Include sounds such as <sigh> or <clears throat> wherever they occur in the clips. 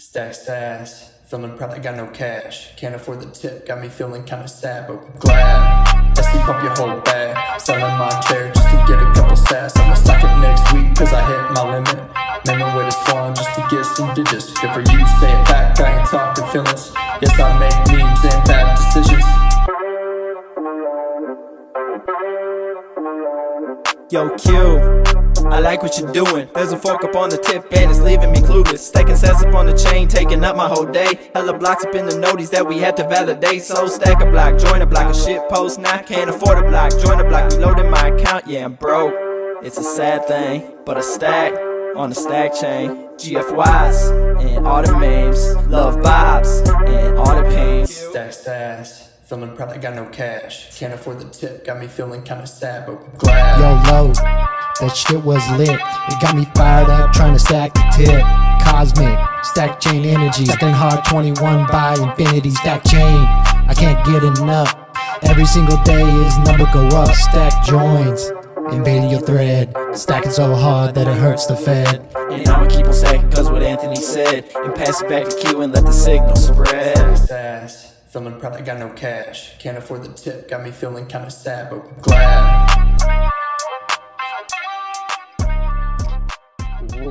Stack sass, feeling proud I got no cash. Can't afford the tip, got me feeling kinda sad, but glad. I sleep up your whole bag, selling my chair just to get a couple stats. I'ma stack it next week, cause I hit my limit. Way to Swan just to get some digits. Good for you, stay back, I ain't talking feelings. Yes, I make memes and bad decisions. Yo, Q, I like what you're doing. There's a fork up on the tip and it's leaving me clueless. Stacking sets up on the chain, taking up my whole day. Hella blocks up in the noties that we had to validate. So stack a block, join a block, a shit post. Now I can't afford a block, join a block, reloading my account. Yeah, I'm broke. It's a sad thing, but a stack on the stack chain. GFYs and all the memes, love vibes and all the pains. Stack sass, feeling proud I got no cash. Can't afford the tip, got me feeling kinda sad, but glad. Yo, low, that shit was lit. It got me fired up trying to stack the tip. Cosmic, stack chain energy. Stacking hard 21 by infinity, stack chain. I can't get enough. Every single day is number go up. Stack joints. invading your thread. Stacking so hard that it hurts the Fed. And I'ma keep on stacking cause what Anthony said. And pass it back to Q and let the signal spread. Proud I got no cash. Can't afford the tip, got me feeling kinda sad, but glad.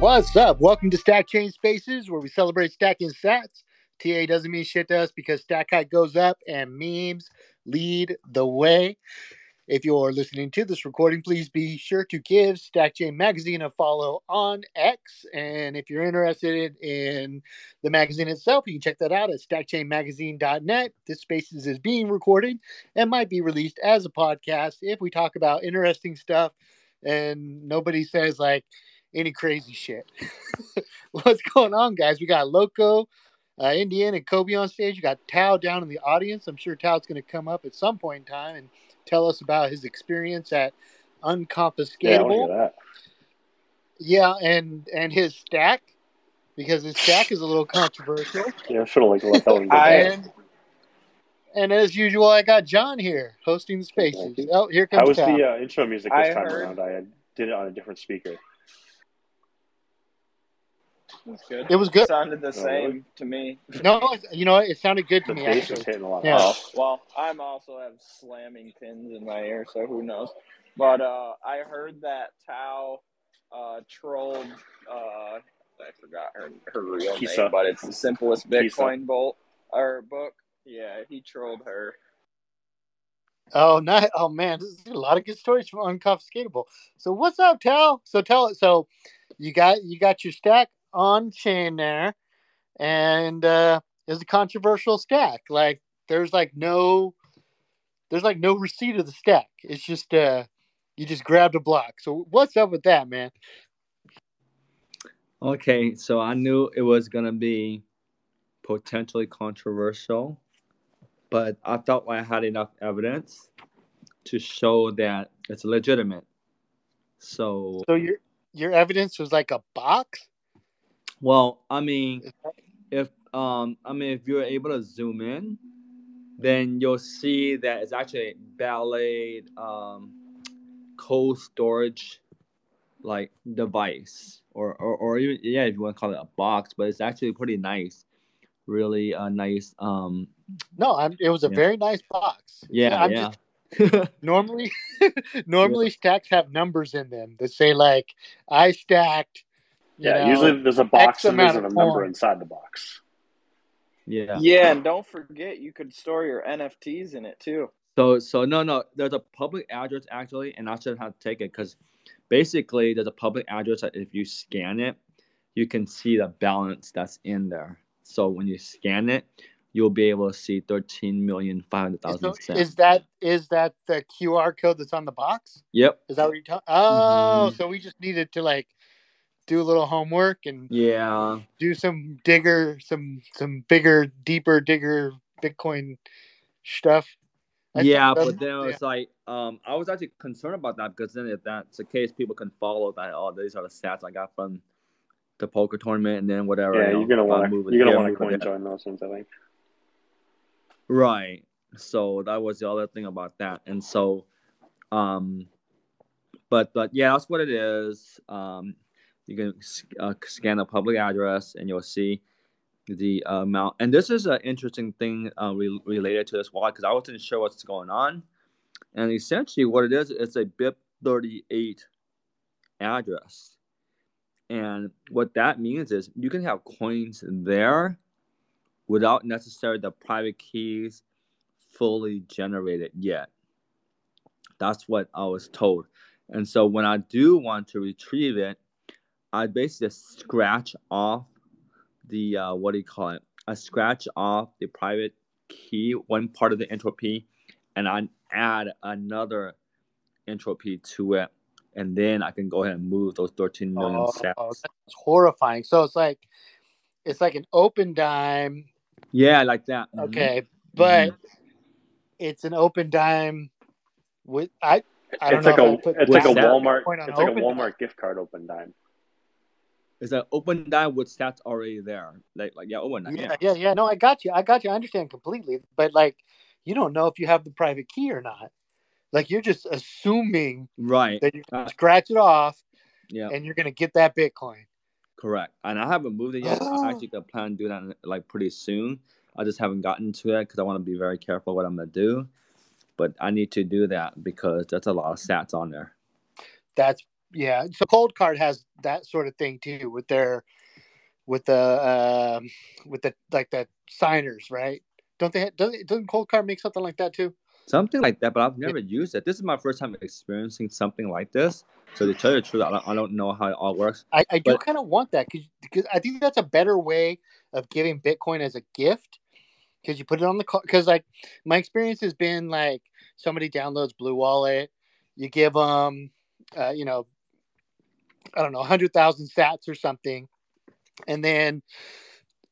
What's up? Welcome to Stack Chain Spaces, where we celebrate stacking sats. TA doesn't mean shit to us because stack height goes up and memes lead the way. If you're listening to this recording, please be sure to give Stack Chain Magazine a follow on X. And if you're interested in the magazine itself, you can check that out at stackchainmagazine.net. This Spaces is being recorded and might be released as a podcast if we talk about interesting stuff and nobody says like any crazy shit. <laughs> What's going on, guys? We got Loco, uh, Indian, and Kobe on stage. We got Tao down in the audience. I'm sure Tao's going to come up at some point in time and tell us about his experience at Yeah, I Unconfiscatable. want to that. Yeah, and and his stack because his stack is a little controversial. Yeah, I should have like let that one go. And and as usual, I got John here hosting the spaces. Oh, here comes How was Tao. the uh, intro music I this time heard- around? I did it on a different speaker. That's good. It was good. It sounded the really? same to me. No, you know? It sounded good to The me. bass was Actually. hitting a lot. Yeah. Oh, Well, I'm also have slamming pins in my ear, so who knows? But uh, I heard that Tao uh, trolled. Uh, I forgot her her real Kisa. name, but it's the simplest Kisa. Bitcoin bolt or book. Yeah, he trolled her. Oh, not, oh man, this is a lot of good stories from Unconfiscatable. So what's up, Tao? So tell it. So you got you got your stack on chain there, and uh, it's a controversial stack. Like there's like no there's like no receipt of the stack. It's just uh you just grabbed a block. So what's up with that, man? Okay, so I knew it was gonna be potentially controversial, but I felt I had enough evidence to show that it's legitimate. So, So your your evidence was like a box. Well, I mean, if um, I mean, if you're able to zoom in, then you'll see that it's actually a Ballet um, cold storage like device or, or or even yeah if you want to call it a box but it's actually pretty nice really uh, nice um No, I'm, it was a Yeah. very nice box. yeah I'm yeah just- <laughs> normally <laughs> normally stacks have numbers in them that say like I stacked. You yeah. know, Usually there's a box X and there's a number coins. inside the box. yeah Yeah, and don't forget you could store your NFTs in it too. so so no no there's a public address actually and i should have to take it because basically there's a public address that if you scan it you can see the balance that's in there so when you scan it you'll be able to see 13 million five hundred So cents is that is that the QR code that's on the box? yep Is that what you're talking? Oh, Mhm. so we just needed to like do a little homework and yeah do some digger, some some bigger, deeper digger Bitcoin stuff. I yeah, that's- but then it yeah. was like, um, I was actually concerned about that because then if that's the case, people can follow that. Oh, these are the stats I got from the poker tournament, and then whatever. Yeah, you know, you're gonna if I want move to it you're gonna want to move it coin there. join those ones. I think. Right. So that was the other thing about that, and so, um, but but yeah, that's what it is. Um, you can uh, scan a public address, and you'll see the amount. And this is an interesting thing uh, re- related to this why because I wasn't sure what's going on. And essentially, what it is, it's a BIP38 address. And what that means is you can have coins there without necessarily the private keys fully generated yet. That's what I was told. And so when I do want to retrieve it, I basically just scratch off the uh, what do you call it? I scratch off the private key, one part of the entropy, and I add another entropy to it, and then I can go ahead and move those 13 million Oh, sats. that's horrifying. So it's like it's like an Opendime. Yeah, like that. Mhm. Okay, but it's an Opendime with I. I don't It's like a if I put it's like a Walmart it's like a open Walmart gift card Opendime. It's an open die with stats already there. Like, like yeah, Opendime. Yeah, yeah, yeah. No, I got you. I got you. I understand completely. But like, you don't know if you have the private key or not. Like, you're just assuming Right. that you Uh, scratch it off Yeah. and you're gonna get that Bitcoin. Correct. And I haven't moved it yet. I <gasps> actually got plan to do that like pretty soon. I just haven't gotten to it because I want to be very careful what I'm gonna do. But I need to do that because that's a lot of stats on there. That's yeah. So Coldcard has that sort of thing too with their with the um, with the like the signers, right? Don't they? Doesn't doesn't Coldcard make something like that too? Something like that, but I've never used it. This is my first time experiencing something like this. So to tell you the truth, I don't, I don't know how it all works. I, I do kind of want that because I think that's a better way of giving Bitcoin as a gift because you put it on the card because like my experience has been like somebody downloads BlueWallet, you give them uh, you know I don't know hundred thousand Sats or something, and then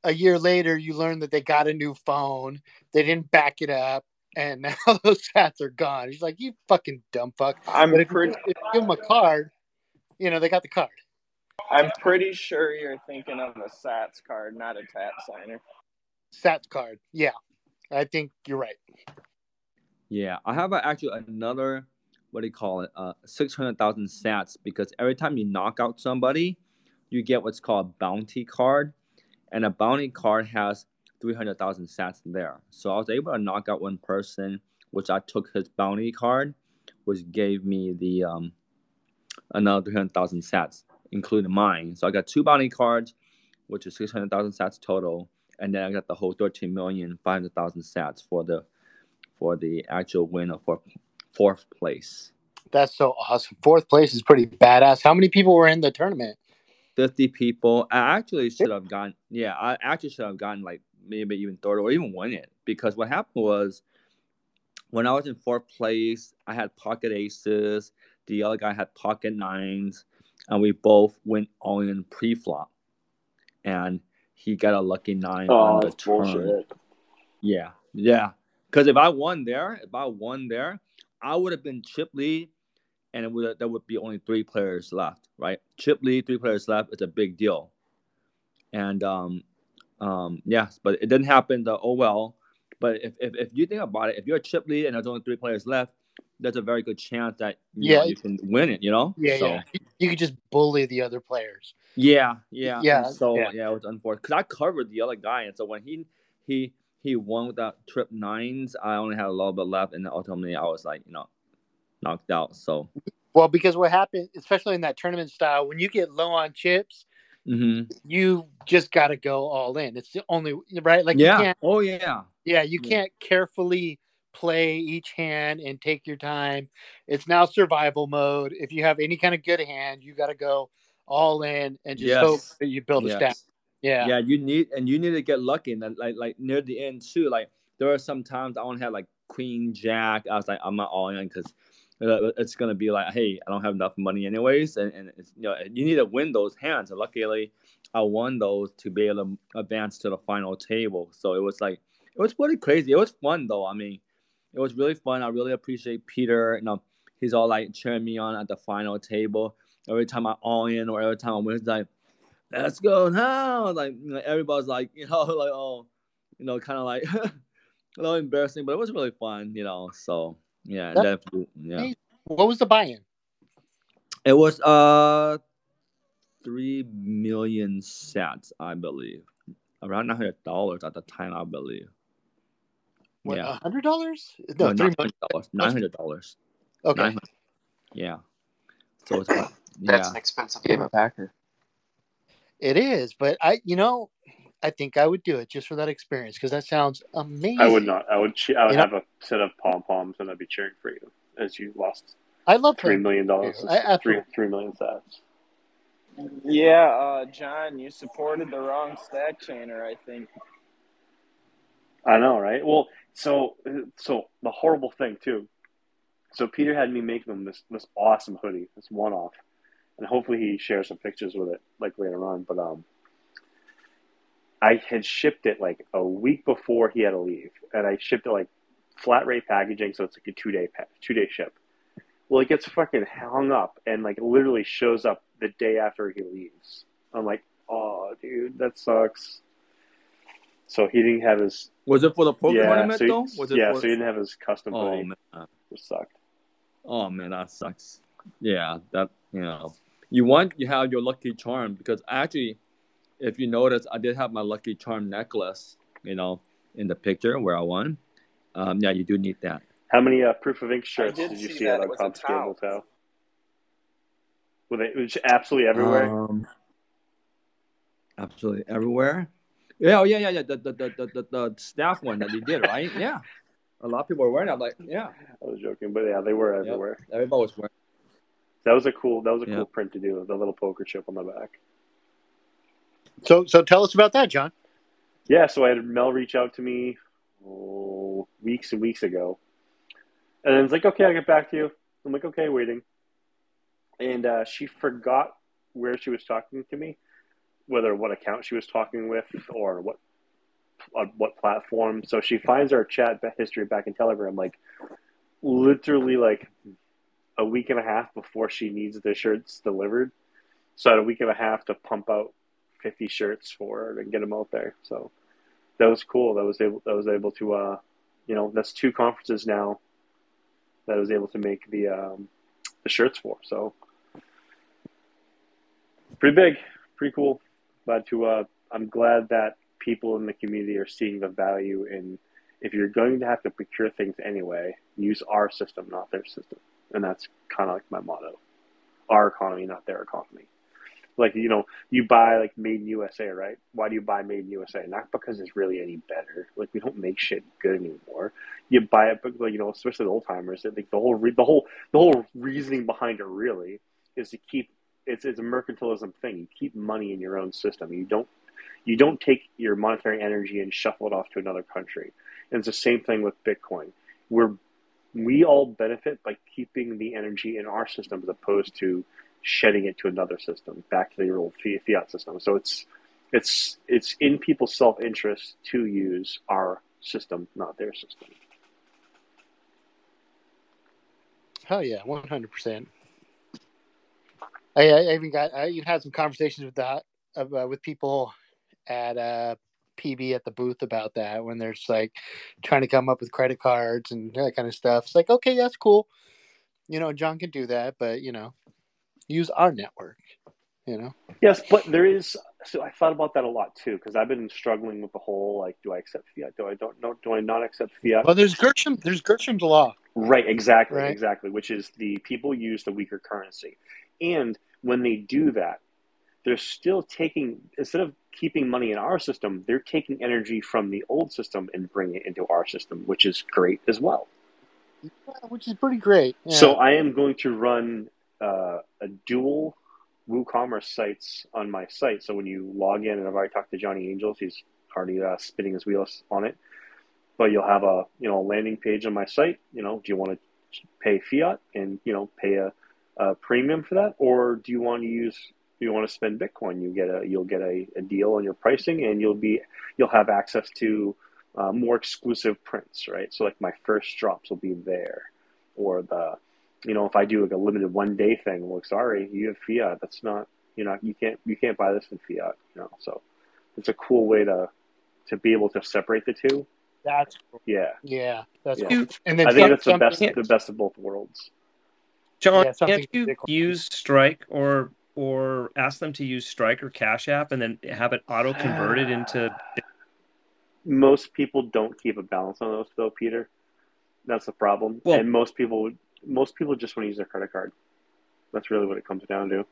a year later you learn that they got a new phone, they didn't back it up. And <laughs> now those sats are gone. He's like, "You fucking dumb fuck." I'm But if you, if you give them a card, you know they got the card. I'm pretty sure you're thinking of a Satscard, not a tap signer. Satscard. Yeah, I think you're right. Yeah, I have a, actually another what do you call it? Uh, six hundred thousand sats because every time you knock out somebody, you get what's called a bounty card, and a bounty card has three hundred thousand sats there. So I was able to knock out one person, which I took his bounty card, which gave me the um another three hundred thousand sats, including mine. So I got two bounty cards, which is six hundred thousand sats total, and then I got the whole thirteen million five hundred thousand sats for the for the actual win of fourth, fourth place. That's so awesome. Fourth place is pretty badass. How many people were in the tournament? 50 people. I actually should have gotten, yeah, I actually should have gotten like maybe even third or even win it because what happened was when I was in fourth place, I had pocket aces, the other guy had pocket nines, and we both went all in pre flop. And he got a lucky nine Oh, on the that's turn. bullshit. Yeah, yeah. Because if I won there, if I won there, I would have been chip lead, and it would there would be only three players left, right? Chip lead, three players left. It's a big deal. And um, um, yes, but it didn't happen. The oh well. But if, if if you think about it, if you're a chip lead and there's only three players left, there's a very good chance that you, know, Yeah. you can win it. You know. Yeah, So, yeah. You could just bully the other players. yeah, yeah, Yeah, And so yeah. yeah. it was unfortunate because I covered the other guy, and so when he he he won without trip nines, I only had a little bit left, and ultimately I was like, you know, knocked out. So, Well, because what happened, especially in that tournament style, when you get low on chips, hmm you just got to go all in. It's the only right. Like yeah, you can't. oh yeah, Yeah, you Yeah. can't carefully play each hand and take your time. It's now survival mode. If you have any kind of good hand, you got to go all in and just Yes. hope that you build a yes. stack. Yeah. yeah. You need and you need to get lucky, and like like near the end too. Like there are some times I only had like queen jack. I was like, I'm not all in because. Uh, it's gonna be like, hey, I don't have enough money anyways, and, and it's, you know you need to win those hands. And luckily, I won those to be able to advance to the final table. So it was like it was pretty crazy. It was fun though. I mean, it was really fun. I really appreciate Peter. You know, he's all like cheering me on at the final table. Every time I all in or every time I win, he's like, "Let's go now!" Like you know, everybody's like, <laughs> you know, like oh, you know, kind of like <laughs> a little embarrassing, but it was really fun. You know, so yeah, That- definitely, yeah. What was the buy-in? It was uh three million sats, I believe. around nine hundred dollars at the time, I believe. What, Yeah. a hundred dollars? No, No, three dollars. Nine hundred dollars. Okay. Yeah. So it's about, That's an expensive game of Packer. It is, but I, you know, I think I would do it just for that experience because that sounds amazing. I would not. I would. che- I would You know- have a set of pom poms and I'd be cheering for you as you lost I love three playing. million dollars. I absolutely- Three three million sats. Yeah, uh, John, you supported the wrong stack chainer, I think. I know, right? Well, so so the horrible thing too. So Peter had me make them this this awesome hoodie, this one off, and hopefully he shares some pictures with it like later on. But um, I had shipped it like a week before he had to leave, and I shipped it like flat rate packaging, so it's like a two day pa- two day ship. Well, it gets fucking hung up and like literally shows up the day after he leaves. I'm like, oh, dude, that sucks. So he didn't have his Was it for the Pokemon yeah, event so he, though? Was it yeah, for... so he didn't have his custom Oh hoodie. man. It sucked. Oh man, that sucks. Yeah, that you know, you want you have your lucky charm because actually, if you notice, I did have my lucky charm necklace. You know, in the picture where I won. Um, yeah, you do need that. How many uh, proof of ink shirts did did, you see see that. at It a was a confiscatable towel. towel? Were they it was absolutely everywhere? Um, absolutely everywhere. Yeah, oh yeah, yeah, yeah. The the, the, the, the the staff one that they did, right? Yeah, a lot of people were wearing. it. I'm like, yeah, I was joking, but yeah, they were Yep. everywhere. everybody was wearing. That was a cool. That was a Yeah. cool print to do. The little poker chip on the back. So, so tell us about that, John. Yeah, so I had Mel reach out to me oh, weeks and weeks ago, and then it's like, okay, I'll get back to you. I'm like, okay, waiting. And uh, she forgot where she was talking to me, whether what account she was talking with or what on what platform. So she finds our chat history back in Telegram, like literally like a week and a half before she needs the shirts delivered. So I had a week and a half to pump out 50 shirts for her and get them out there. So that was cool. That was able, that was able to, uh, you know, that's two conferences now that I was able to make the, um, the shirts for. So pretty big, pretty cool. Glad to, uh, I'm glad that people in the community are seeing the value in, if you're going to have to procure things anyway, use our system, not their system. And that's kind of like my motto. Our economy, not their economy. Like you know you buy like made in usa right? Why do you buy made in usa not because it's really any better. Like we don't make shit good anymore. You buy it because you know especially the old timers Like the whole re- the whole the whole reasoning behind it really is to keep it's it's a mercantilism thing. You keep money in your own system. You don't you don't take your monetary energy and shuffle it off to another country. And it's the same thing with bitcoin. We're we all benefit by keeping the energy in our system as opposed to shedding it to another system, back to the old fiat system. So it's it's it's in people's self interest to use our system, not their system. Hell yeah, one hundred percent. I, I even got I even had some conversations with that uh, with people at uh, PB at the booth about that when they're just like trying to come up with credit cards and that kind of stuff. It's like okay, that's cool. You know, John can do that, but you know, use our network. You know, Yes, but there is. So I thought about that a lot too because I've been struggling with the whole like, do I accept fiat? Do I don't know? Do I not accept fiat? well, there's Gershom, there's Gersham's law. Right, exactly, Right. exactly. Which is the people use the weaker currency, and when they do that, they're still taking instead of keeping money in our system, they're taking energy from the old system and bringing it into our system, which is great as well. which is pretty great. Yeah. So I am going to run uh, a dual WooCommerce sites on my site. So when you log in, and I've already talked to Johnny Angels, he's already uh, spinning his wheels on it. But you'll have a you know a landing page on my site. You know, do you want to pay fiat and you know pay a, a premium for that, or do you want to use do you want to spend Bitcoin? You get a you'll get a, a deal on your pricing, and you'll be you'll have access to uh, more exclusive prints, right? So like my first drops will be there, or the you know if I do like a limited one day thing, well, sorry, you have fiat. That's not you know you can't you can't buy this in fiat. You know, so it's a cool way to to be able to separate the two. that's Yeah, yeah, that's Yeah. cool. And then I think some- that's the best the best of both worlds. John, Yeah, can't you use Strike or or ask them to use Strike or Cash App and then have it auto converted into? Ah. Most people don't keep a balance on those though, Peter. That's the problem. Well- and most people most people just want to use their credit card. That's really what it comes down to.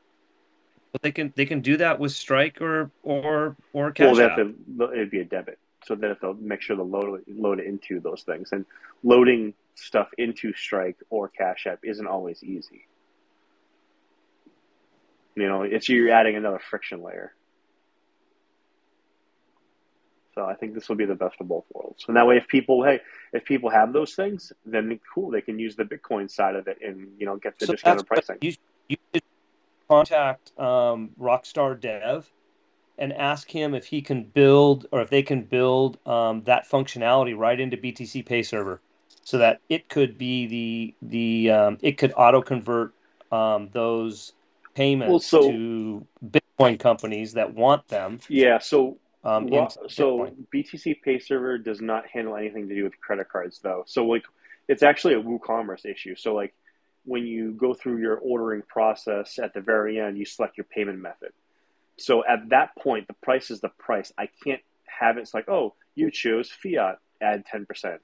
But they can they can do that with Strike or or or Cash well, App. to, it'd be a debit. So that if they have to make sure to load load it into those things. And loading stuff into Strike or Cash App isn't always easy. You know, it's you're adding another friction layer. So I think this will be the best of both worlds. And that way, if people, hey, if people have those things, then cool, they can use the Bitcoin side of it and you know get the So discounted pricing. you you should contact um, Rockstar Dev and ask him if he can build or if they can build um, that functionality right into BTCPay Server, so that it could be the the um, it could auto convert um, those payments so- to Bitcoin companies that want them. Yeah. So Um, into so Bitcoin. BTCPay Server does not handle anything to do with credit cards, though. So like, it's actually a WooCommerce issue. So like, when you go through your ordering process at the very end, you select your payment method. So at that point, the price is the price. I can't have it. It's like, oh, you chose fiat, add ten percent.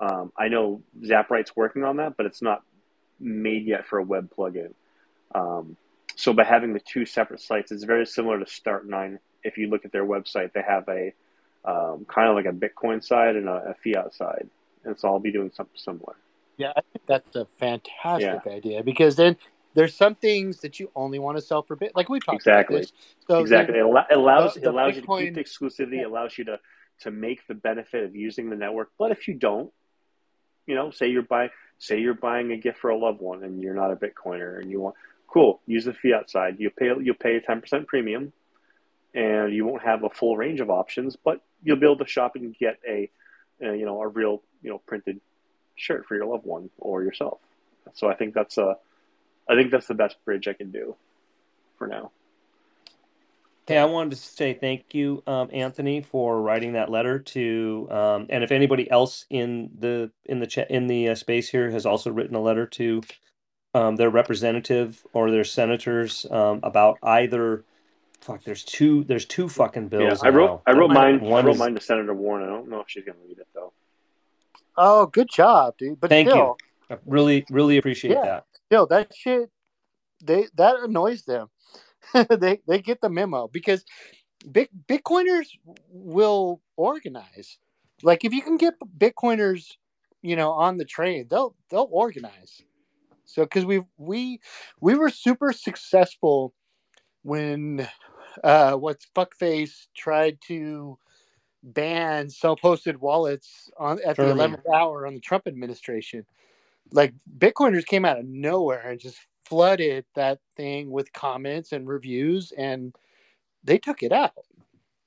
Um, I know Zaprite's working on that, but it's not made yet for a web plugin. Um, so by having the two separate sites, it's very similar to Start9 if you look at their website, they have a um, kind of like a Bitcoin side and a, a fiat side, and so I'll be doing something similar. Yeah, I think that's a fantastic idea because then there's some things that you only want to sell for bit, like we talked Exactly. about this. So exactly, it, then- it allows the- it the allows you to keep the exclusivity. It allows you to to make the benefit of using the network. But if you don't, you know, say you're buying say you're buying a gift for a loved one and you're not a Bitcoiner and you want cool, use the fiat side. You pay you'll pay a ten percent premium, and you won't have a full range of options, but you'll be able to shop and get a, uh, you know a real you know printed shirt for your loved one or yourself. So I think that's a I think that's the best bridge I can do for now. Hey, I wanted to say thank you, um, Anthony, for writing that letter to, um, and if anybody else in the in the chat in the uh, space here has also written a letter to um, their representative or their senators um, about either. Fuck, there's two. There's two fucking bills. yeah, I wrote now. I wrote mine I wrote is- mine to Senator Warren. I don't know if she's gonna read it though. oh, good job, dude. But Thank you. I really, really appreciate Yeah. that. still that shit they that annoys them. <laughs> they they get the memo because big Bitcoiners will organize. Like if you can get Bitcoiners, you know, on the train, they'll they'll organize. So because we we we were super successful when uh what's fuckface tried to ban self-hosted wallets on at the 11th hour on the Trump administration. Like Bitcoiners came out of nowhere and just flooded that thing with comments and reviews, and they took it out.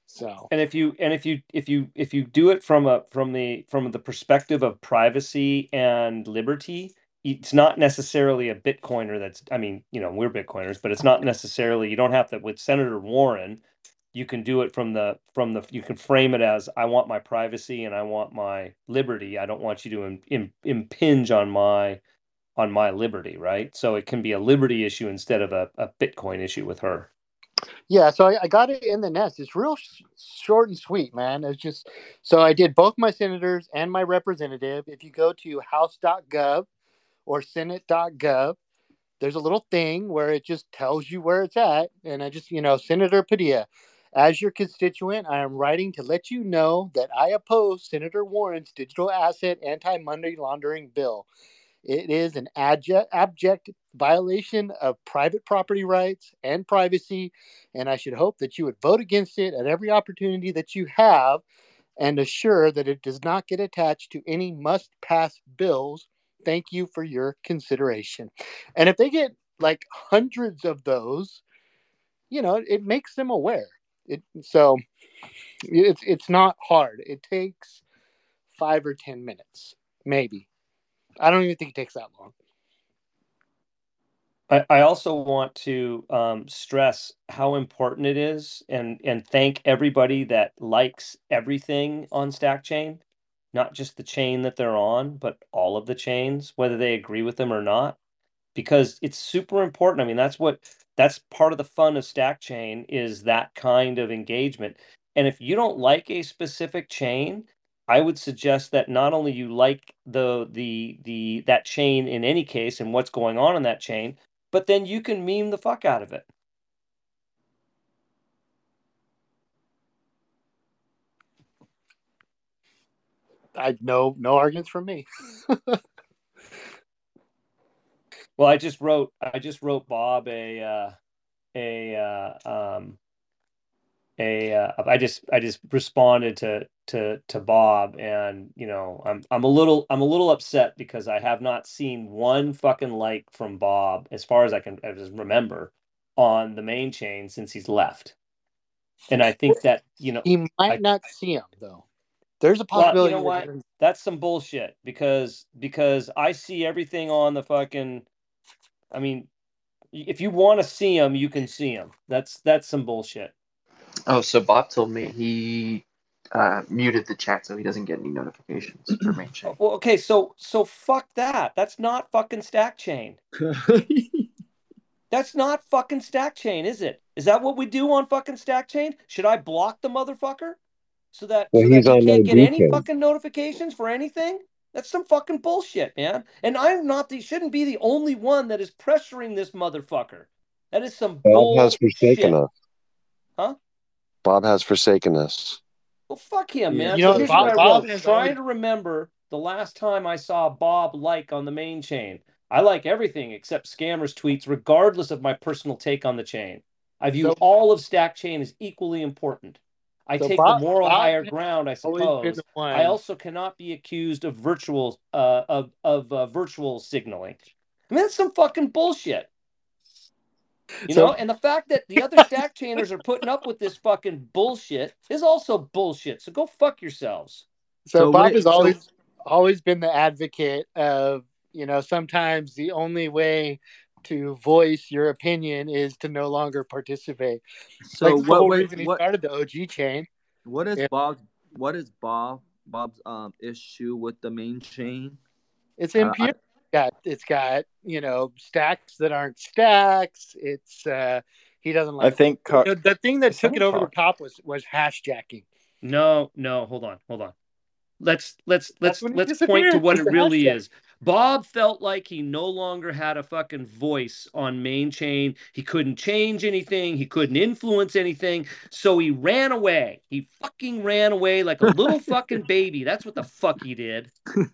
So. And if you and if you if you if you do it from a from the from the perspective of privacy and liberty, it's not necessarily a Bitcoiner that's I mean, you know, we're Bitcoiners, but it's not necessarily you don't have to with Senator Warren, you can do it from the from the you can frame it as I want my privacy and I want my liberty. I don't want you to Im, im, impinge on my on my liberty, right? So it can be a liberty issue instead of a, a Bitcoin issue with her. yeah, so I, I got it in the nest. It's real sh- short and sweet, man. It's just so I did both my senators and my representative. If you go to house.gov or senate.gov, there's a little thing where it just tells you where it's at. And I just, you know, Senator Padilla, as your constituent, I am writing to let you know that I oppose Senator Warren's digital asset anti money laundering bill. It is an abject violation of private property rights and privacy, and I should hope that you would vote against it at every opportunity that you have and assure that it does not get attached to any must pass bills. Thank you for your consideration. And if they get like hundreds of those, you know, it makes them aware. It so it's it's not hard. It takes five or ten minutes, maybe. I don't even think it takes that long. I, also want to um, stress how important it is and and thank everybody that likes everything on Stack Chain, not just the chain that they're on, but all of the chains, whether they agree with them or not, because it's super important. I mean, that's what That's part of the fun of stack chain is that kind of engagement. And if you don't like a specific chain, I would suggest that not only you like the the the that chain in any case and what's going on in that chain, but then you can meme the fuck out of it. I no no arguments from me. <laughs> Well, I just wrote I just wrote Bob a uh, a uh, um, a uh, I just I just responded to to to Bob and you know I'm I'm a little I'm a little upset because I have not seen one fucking like from Bob as far as I can as remember on the main chain since he's left. And I think that you know He might I- not see him though. There's a Well, you possibility. know that what? That's some bullshit because because I see everything on the fucking. I mean, if you want to see them, you can see them. That's that's some bullshit. Oh, so Bob told me he uh, muted the chat so he doesn't get any notifications for main chain. Well, okay, so so fuck that. That's not fucking stack chain. <laughs> That's not fucking stack chain, is it? Is that what we do on fucking stack chain? Should I block the motherfucker so that Well, so that he's he on can't no get any fucking notifications for anything? That's some fucking bullshit, man. And I'm not the shouldn't be the only one that is pressuring this motherfucker. That is some Bob has forsaken bullshit. us. Huh? Bob has forsaken us. Well, fuck him, man. You So know, Bob- what I Bob wrote. has trying to remember the last time I saw Bob like on the main chain. I like everything except scammers tweets, regardless of my personal take on the chain. I view So- all of stack chain as equally important. I So take Bob- the moral Bob higher ground, I suppose. I also cannot be accused of virtual uh, of of uh, virtual signaling. I mean, that's some fucking bullshit. You So- know, and the fact that the other <laughs> stack chainers are putting up with this fucking bullshit is also bullshit. So go fuck yourselves. So, So Bob has so- always always been the advocate of you know sometimes the only way to voice your opinion is to no longer participate. So like what, whole what, reason he what, started the OG chain. what is Yeah. Bob's what is Bob Bob's um issue with the main chain? It's Uh, I- impure. got it's got you know stacks that aren't stacks. It's uh he doesn't like. I think Car- the, the thing that Is took it someone over the talking? top was was hash jacking. No, no, hold on, hold on. Let's let's let's let's point to what it really hashtag. is. Bob felt like he no longer had a fucking voice on main chain. He couldn't change anything. He couldn't influence anything. So he ran away. He fucking ran away like a <laughs> little fucking baby. That's what the fuck he did. <laughs>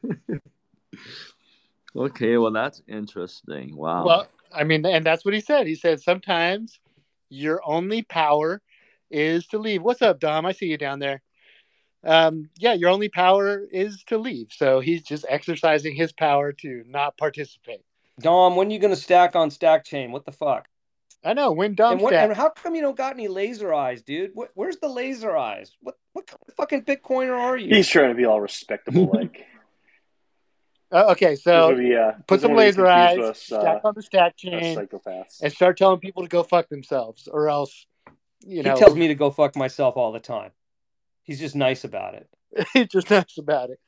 Okay, well that's interesting. Wow. Well, I mean, and that's what he said. He said sometimes your only power is to leave. What's up, Dom? I see you down there. Um, yeah, your only power is to leave. So he's just exercising his power to not participate. Dom, when are you gonna stack on stack chain? What the fuck? I know. When Dom And, what, stack- and how come you don't got any laser eyes, dude? What, where's the laser eyes? What what kind of fucking Bitcoiner are you? He's trying to be all respectable, <laughs> like. Uh, okay, so be, uh, put some laser eyes, confused with us, stack uh, on the stack chain, psychopaths. and start telling people to go fuck themselves, or else, you know, he tells me to go fuck myself all the time. He's just nice about it. <laughs> he's just nice about it.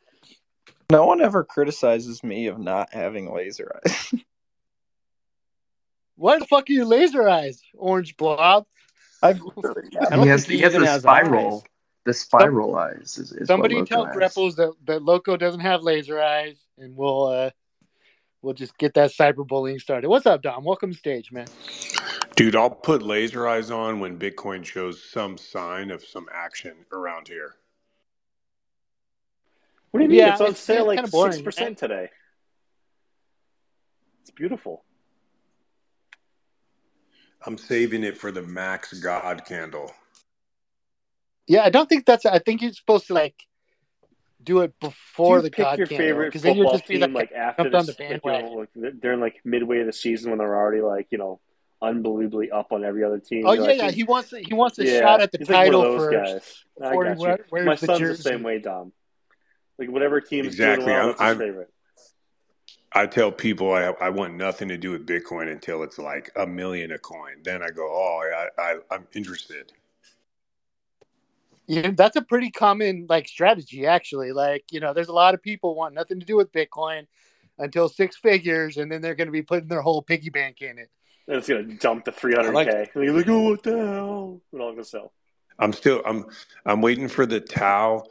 no one ever criticizes me of not having laser eyes. <laughs> Why the fuck are you laser eyes, Orange Blob? I've <laughs> I He has, he he has even the has spiral. eyes. The spiral eyes is, is Somebody what tell Loco has. Grepples that, that Loco doesn't have laser eyes, and we'll uh we'll just get that cyberbullying started. What's up, Dom? Welcome to stage, man. Dude, I'll put laser eyes on when Bitcoin shows some sign of some action around here. What do you mean? Yeah, it's on it's- sale it's like kinda six percent today. It's beautiful. I'm saving it for the Max God candle. Yeah, I don't think that's. I think you're supposed to like do it before Do the pick God your candle, favorite because then you'll football just be like, like after jumped on this, the bandwagon. know, like they're like midway of the season when they're already like you know unbelievably up on every other team. oh You're yeah, like, yeah. He wants he wants a yeah, shot at the he's like one of title those first guys. I before he got you. wear- wears My the son's jersey. the same way, Dom. Like whatever team's Exactly. doing well, I'm- his I'm- favorite. I tell people I, I want nothing to do with Bitcoin until it's like a million a coin. Then I go, oh, I, I, I'm interested. Yeah, that's a pretty common like strategy, actually. Like you know, there's a lot of people want nothing to do with Bitcoin until six figures, and then they're going to be putting their whole piggy bank in it. And it's gonna dump the 300k. like- and you're like, oh, what the hell? We're not gonna sell. I'm still I'm I'm waiting for the Tao.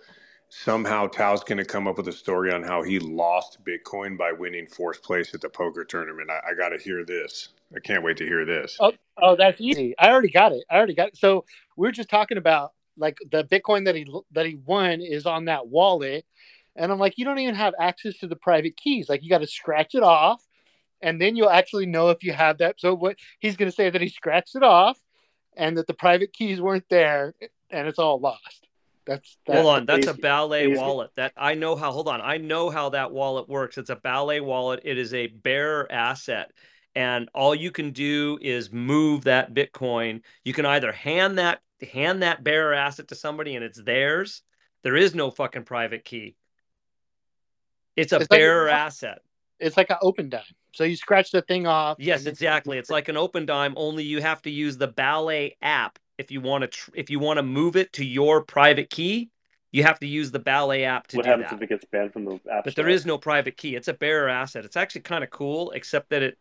Somehow Tao's going to come up with a story on how he lost Bitcoin by winning fourth place at the poker tournament. I, I got to hear this. I can't wait to hear this. Oh, oh, that's easy. I already got it. I already got it. So we are just talking about like the Bitcoin that he that he won is on that wallet, and I'm like, you don't even have access to the private keys. Like you got to scratch it off, and then you'll actually know if you have that. So what he's going to say that he scratched it off, and that the private keys weren't there, and it's all lost. That's, that's Hold on, that's a ballet wallet. That I know how. Hold on, I know how that wallet works. It's a ballet wallet. It is a bearer asset, and all you can do is move that Bitcoin. You can either hand that hand that bearer asset to somebody and it's theirs. There is no fucking private key. It's a It's like- bearer asset. it's like an Opendime. So you scratch the thing off. Yes, exactly. It's like an Opendime. Only you have to use the ballet app if you want to. Tr- if you want to move it to your private key, you have to use the ballet app to what do happens that. if it gets banned from the app But store? there is no private key. It's a bearer asset. It's actually kind of cool, except that it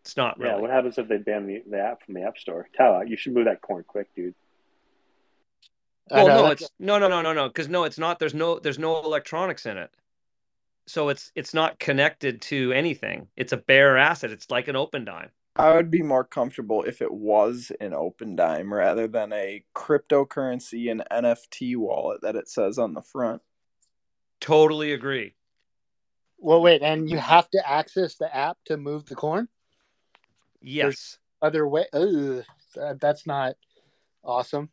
it's not real. Yeah, what happens if they ban the, the app from the app store? Tao, uh, you should move that coin quick, dude. Well, know, no, that's- it's no, no, no, no, no, because no, it's not. There's no, there's no electronics in it, so it's it's not connected to anything. It's a bare asset. It's like an Opendime. I would be more comfortable if it was an Opendime rather than a cryptocurrency and NFT wallet that it says on the front. Totally agree. Well, wait, and you have to access the app to move the coin. Yes. Other way, ugh, that's not awesome.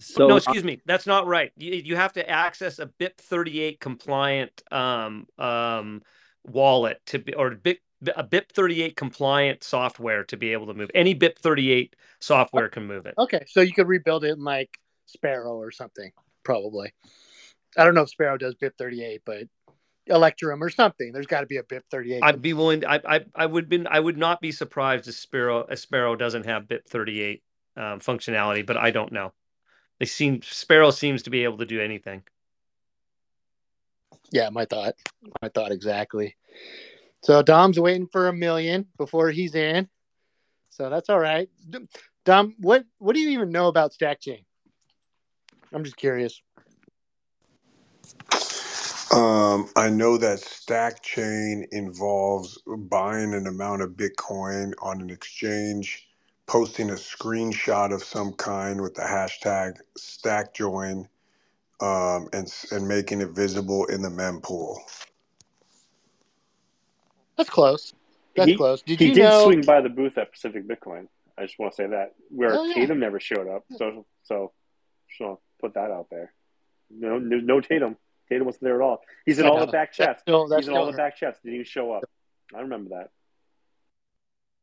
So no, excuse me. That's not right. You, you have to access a BIP38 compliant um, um, wallet to be, or BIP, a BIP38 compliant software to be able to move. Any BIP38 software can move it. Okay, so you could rebuild it in like Sparrow or something, probably. I don't know if Sparrow does BIP thirty eight, but Electrum or something. There's got to be a BIP thirty eight. I'd be willing. I, I I would been. I would not be surprised if Sparrow if Sparrow doesn't have BIP38 um, functionality, but I don't know. They seem Sparrow seems to be able to do anything. Yeah, my thought. My thought exactly. So Dom's waiting for a million before he's in. So that's all right. Dom, what what do you even know about Stack Chain? I'm just curious. Um, I know that Stack Chain involves buying an amount of Bitcoin on an exchange, posting a screenshot of some kind with the hashtag StackJoin, um, and and making it visible in the mempool. That's close. That's he, close. Did he you did know? swing by the booth at Pacific Bitcoin. I just want to say that where Oh, yeah. Tatum never showed up. So so just want to put that out there. No, no, no Tatum. Tatum wasn't there at all. He's in I all know. the back That's chats. that's He's in all still the back chats. Didn't even show up. I remember that.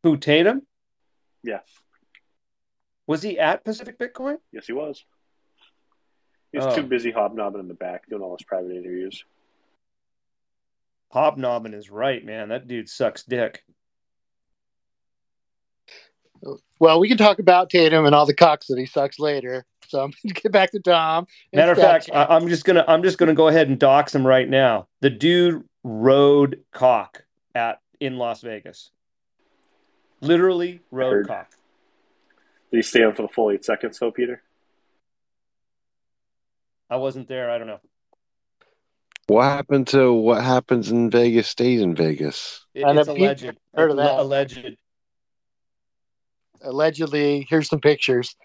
Who Tatum? Yeah. Was he at Pacific Bitcoin? Yes, he was. He was Oh. too busy hobnobbing in the back doing all his private interviews. Hobnobbing is right, man. That dude sucks dick. Well, we can talk about Tatum and all the cocks that he sucks later. So I'm going to get back to Tom. Matter of fact, I, I'm just gonna I'm just gonna go ahead and dox him right now. The dude rode cock at in Las Vegas. Literally rode Heard. cock. Did he stay on for the full eight seconds, though, Peter? I wasn't there. I don't know. What happened to what happens in Vegas stays in Vegas? It- And it's if you- alleged. heard of that. Alleged. allegedly. Here's some pictures.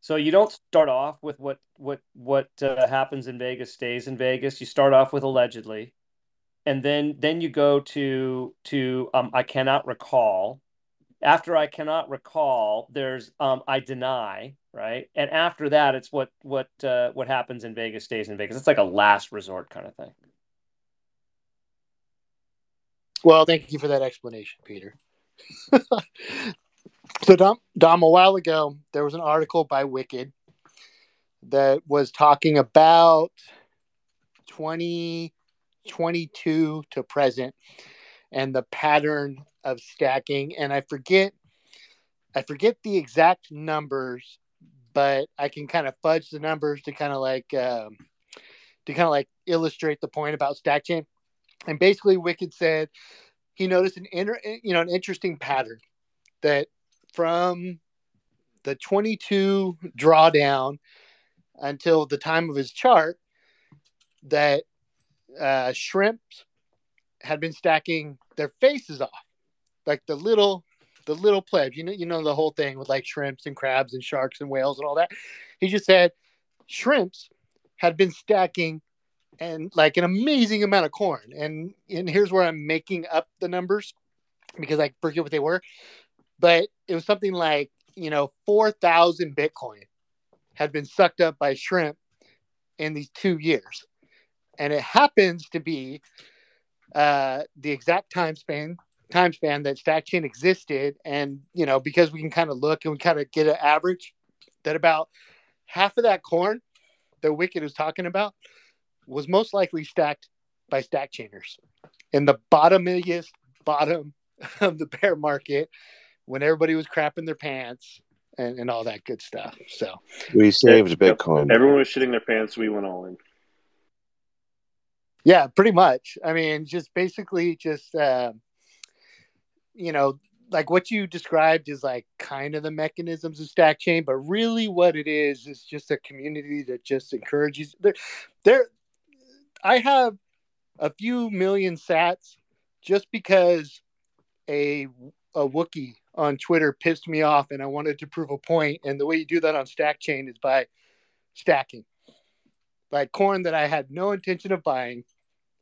So you don't start off with what what what uh, happens in Vegas stays in Vegas. You start off with allegedly, and then then you go to to um, I cannot recall. After I cannot recall, there's um, I deny right, and after that, it's what what uh, what happens in Vegas stays in Vegas. It's like a last resort kind of thing. Well, thank you for that explanation, Peter. <laughs> so, Dom, Dom, a while ago, there was an article by Wicked that was talking about 2022 to present and the pattern of stacking. And I forget, I forget the exact numbers, but I can kind of fudge the numbers to kind of like, um, to kind of like illustrate the point about stack chain. And basically, Wicked said he noticed an inter, you know, an interesting pattern that from the 22 drawdown until the time of his chart, that uh, shrimps had been stacking their faces off, like the little, the little plebs. You know, you know the whole thing with like shrimps and crabs and sharks and whales and all that. He just said shrimps had been stacking and like an amazing amount of corn. And and here's where I'm making up the numbers because I forget what they were, but it was something like you know four thousand Bitcoin had been sucked up by shrimp in these two years, and it happens to be uh, the exact time span time span that StackChain existed, and you know because we can kind of look and we kind of get an average that about half of that corn that Wicked was talking about was most likely stacked by stack chainers in the bottomiest bottom <laughs> of the bear market when everybody was crapping their pants and, and all that good stuff. So We saved Bitcoin. Everyone was shitting their pants. We went all in. Yeah, pretty much. I mean, just basically just uh, you know, like what you described is like kind of the mechanisms of stack chain, but really what it is is just a community that just encourages there there I have a few million sats just because a a Wookie on Twitter pissed me off and I wanted to prove a point. And the way you do that on Stack Chain is by stacking. Like corn that I had no intention of buying.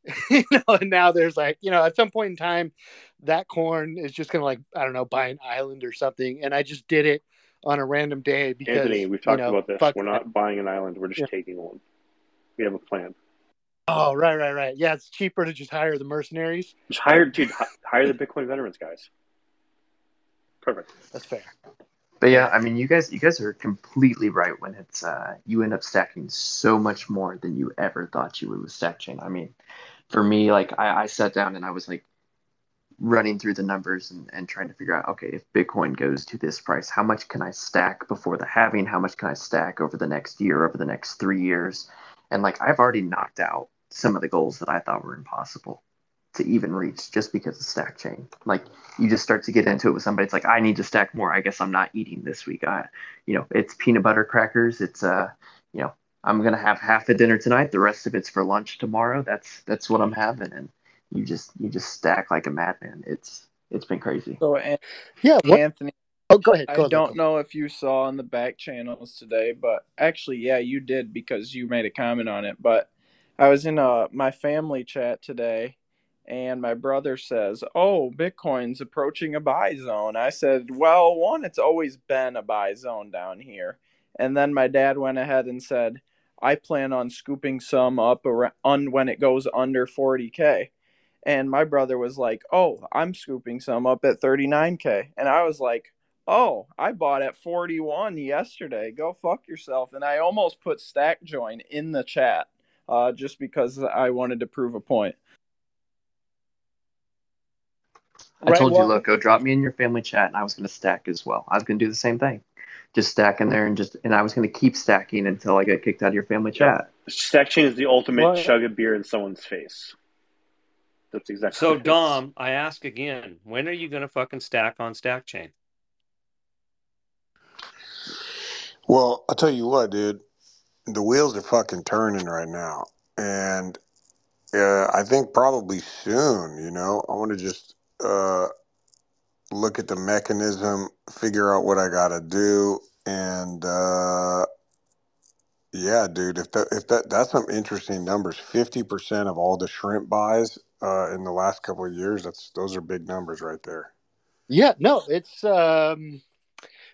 <laughs> you know, and now there's like, you know, at some point in time, that corn is just gonna like, I don't know, buy an island or something. And I just did it on a random day because Anthony, we've talked you know, about this. We're that. not buying an island. We're just Yeah. taking one. We have a plan. Oh, right, right, right. Yeah, it's cheaper to just hire the mercenaries. Just hire, dude. Hire the Bitcoin veterans, guys. Perfect. That's fair. But yeah, I mean, you guys, you guys are completely right when it's uh, you end up stacking so much more than you ever thought you would with stack chain. I mean, for me, like I, I sat down and I was like running through the numbers and, and trying to figure out, okay, if Bitcoin goes to this price, how much can I stack before the halving? How much can I stack over the next year, over the next three years? And like I've already knocked out some of the goals that I thought were impossible to even reach just because of stack chain. Like you just start to get into it with somebody. It's like I need to stack more. I guess I'm not eating this week. I, you know, it's peanut butter crackers. It's uh, you know, I'm gonna have half a dinner tonight. The rest of it's for lunch tomorrow. That's that's what I'm having. And you just you just stack like a madman. It's it's been crazy. So, An- Yeah. What? Anthony, Oh, go ahead. I ahead. don't know if you saw on the back channels today, but actually, yeah, you did because you made a comment on it. But I was in uh my family chat today, and my brother says, "Oh, Bitcoin's approaching a buy zone." I said, "Well, one, it's always been a buy zone down here." And then my dad went ahead and said, "I plan on scooping some up around when it goes under 40k." And my brother was like, "Oh, I'm scooping some up at 39k." And I was like, "Oh, I bought at 41 yesterday. Go fuck yourself." And I almost put Stack Join in the chat uh, just because I wanted to prove a point. I Right, told well- you, look, go drop me in your family chat, and I was gonna stack as well. I was gonna do the same thing, just stacking there and just, and I was gonna keep stacking until I got kicked out of your family chat. Stack chain is the ultimate Well- chug a beer in someone's face. That's exactly. So what it is. Dom, I ask again, when are you gonna fucking stack on stack chain? Well, I'll tell you what, dude. The wheels are fucking turning right now, and uh, I think probably soon. You know, I want to just uh, look at the mechanism, figure out what I got to do, and uh, yeah, dude. If that if that that's some interesting numbers. Fifty percent of all the shrimp buys uh, in the last couple of years. That's those are big numbers right there. Yeah, no, it's um,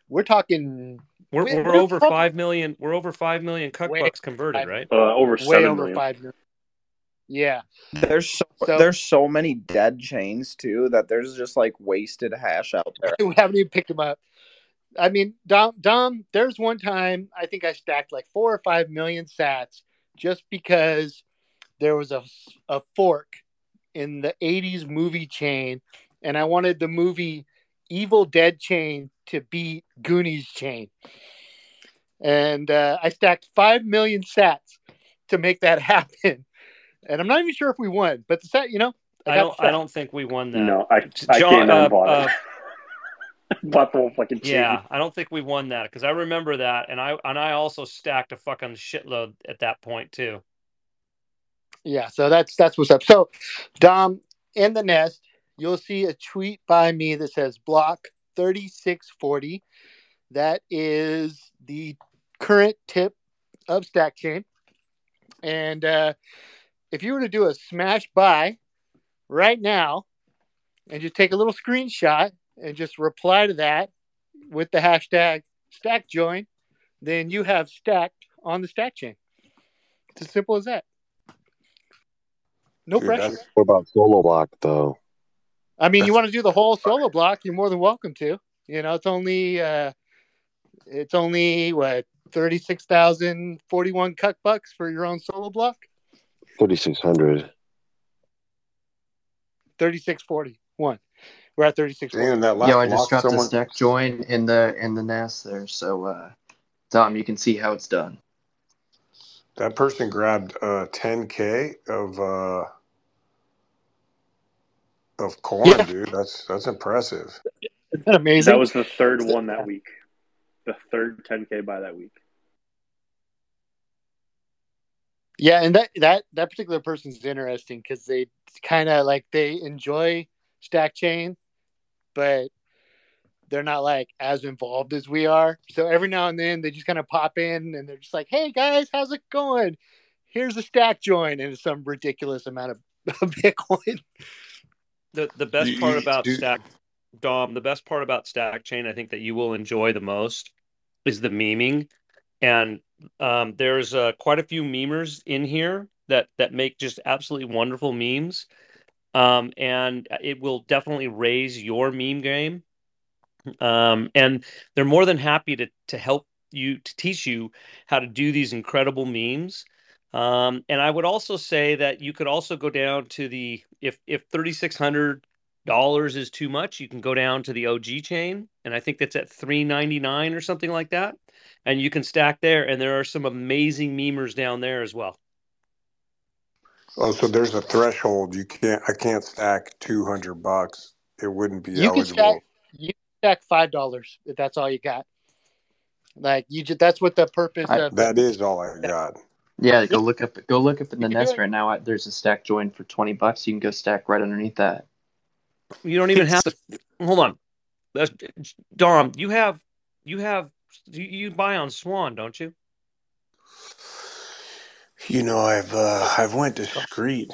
we're talking We're, We- we're, we're over prob- five million. We're over five million cuck Way- bucks converted, right? Uh, over way seven over million. five million. Yeah, There's so, So- there's so many dead chains too that there's just like wasted hash out there. <laughs> we haven't even picked them up. I mean, Dom, Dom, there's one time I think I stacked like four or five million sats just because there was a, a fork in the 80s movie chain, and I wanted the movie Evil Dead chain to beat Goonies chain. And uh, I stacked five million sats to make that <laughs> happen. And I'm not even sure if we won, but the sat, you know, I I don't. I don't think we won that. No, I I John, came uh, and bought uh, it. <laughs> bought the whole fucking chain. yeah, I don't think we won that because I remember that, and I and I also stacked a fucking shitload at that point too. Yeah, so that's that's what's up. So, Dom, in the nest, you'll see a tweet by me that says block 3640. That is the current tip of Stack Chain. And uh, if you were to do a smash buy right now and just take a little screenshot and just reply to that with the hashtag stack join, then you have stacked on the stack chain. It's as simple as that. No Dude, pressure. What about solo block though? I mean, you want to do the whole solo block, you're more than welcome to. You know, it's only uh it's only what 36,041 cut bucks for your own solo block. Thirty six hundred. 3641. We're at 3640. Damn, that last Yo, I just block, dropped someone, a stack join in the in the nest there, so uh, Dom, you can see how it's done. that person grabbed uh 10k of uh of corn, Yeah. dude. That's that's impressive. Isn't that amazing? That was the third one that week. The third 10k by that week. Yeah, and that that that particular person's interesting because they kind of like they enjoy stack chain, but they're not like as involved as we are. So every now and then they just kind of pop in and they're just like, "Hey guys, how's it going? Here's a stack join," and some ridiculous amount of, <laughs> of Bitcoin. The the best You- part about do- stack Dom, the best part about stack chain, I think that you will enjoy the most is the memeing, and um, there's uh, quite a few memers in here that that make just absolutely wonderful memes, um, and it will definitely raise your meme game. Um, and they're more than happy to to help you to teach you how to do these incredible memes. Um, and I would also say that you could also go down to the if if thirty six hundred dollars is too much, you can go down to the OG chain, and I think that's at three ninety nine or something like that, and you can stack there. And there are some amazing memers down there as well. Oh, so there's a threshold. You can't. I can't stack two hundred bucks. It wouldn't be You can stack you can stack five dollars if that's all you got. Like you just that's what the purpose I- of That is all I got. Yeah, go look up go look up in the You can nest right now. There's a stack join for twenty bucks. You can go stack right underneath that. You don't even have to. Hold on, That's, Dom. You have you have you, you buy on Swan, don't you? You know, I've uh, I've went discreet.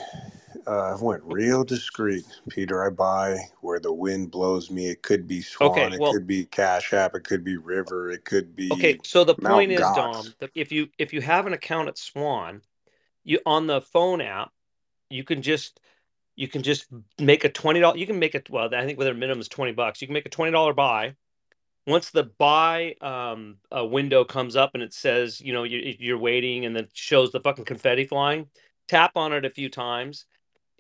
Uh, I've went real discreet, Peter. I buy where the wind blows me. It could be Swan. Okay, well, it could be Cash App. It could be River. It could be Okay, so the Mount point is, Gox. Dom, that if you if you have an account at Swan, you on the phone app, you can just you can just make a twenty dollars. You can make it. Well, I think their minimum is twenty bucks. You can make a twenty dollar buy. Once the buy um, uh, window comes up and it says, you know, you, you're waiting, and then shows the fucking confetti flying, tap on it a few times,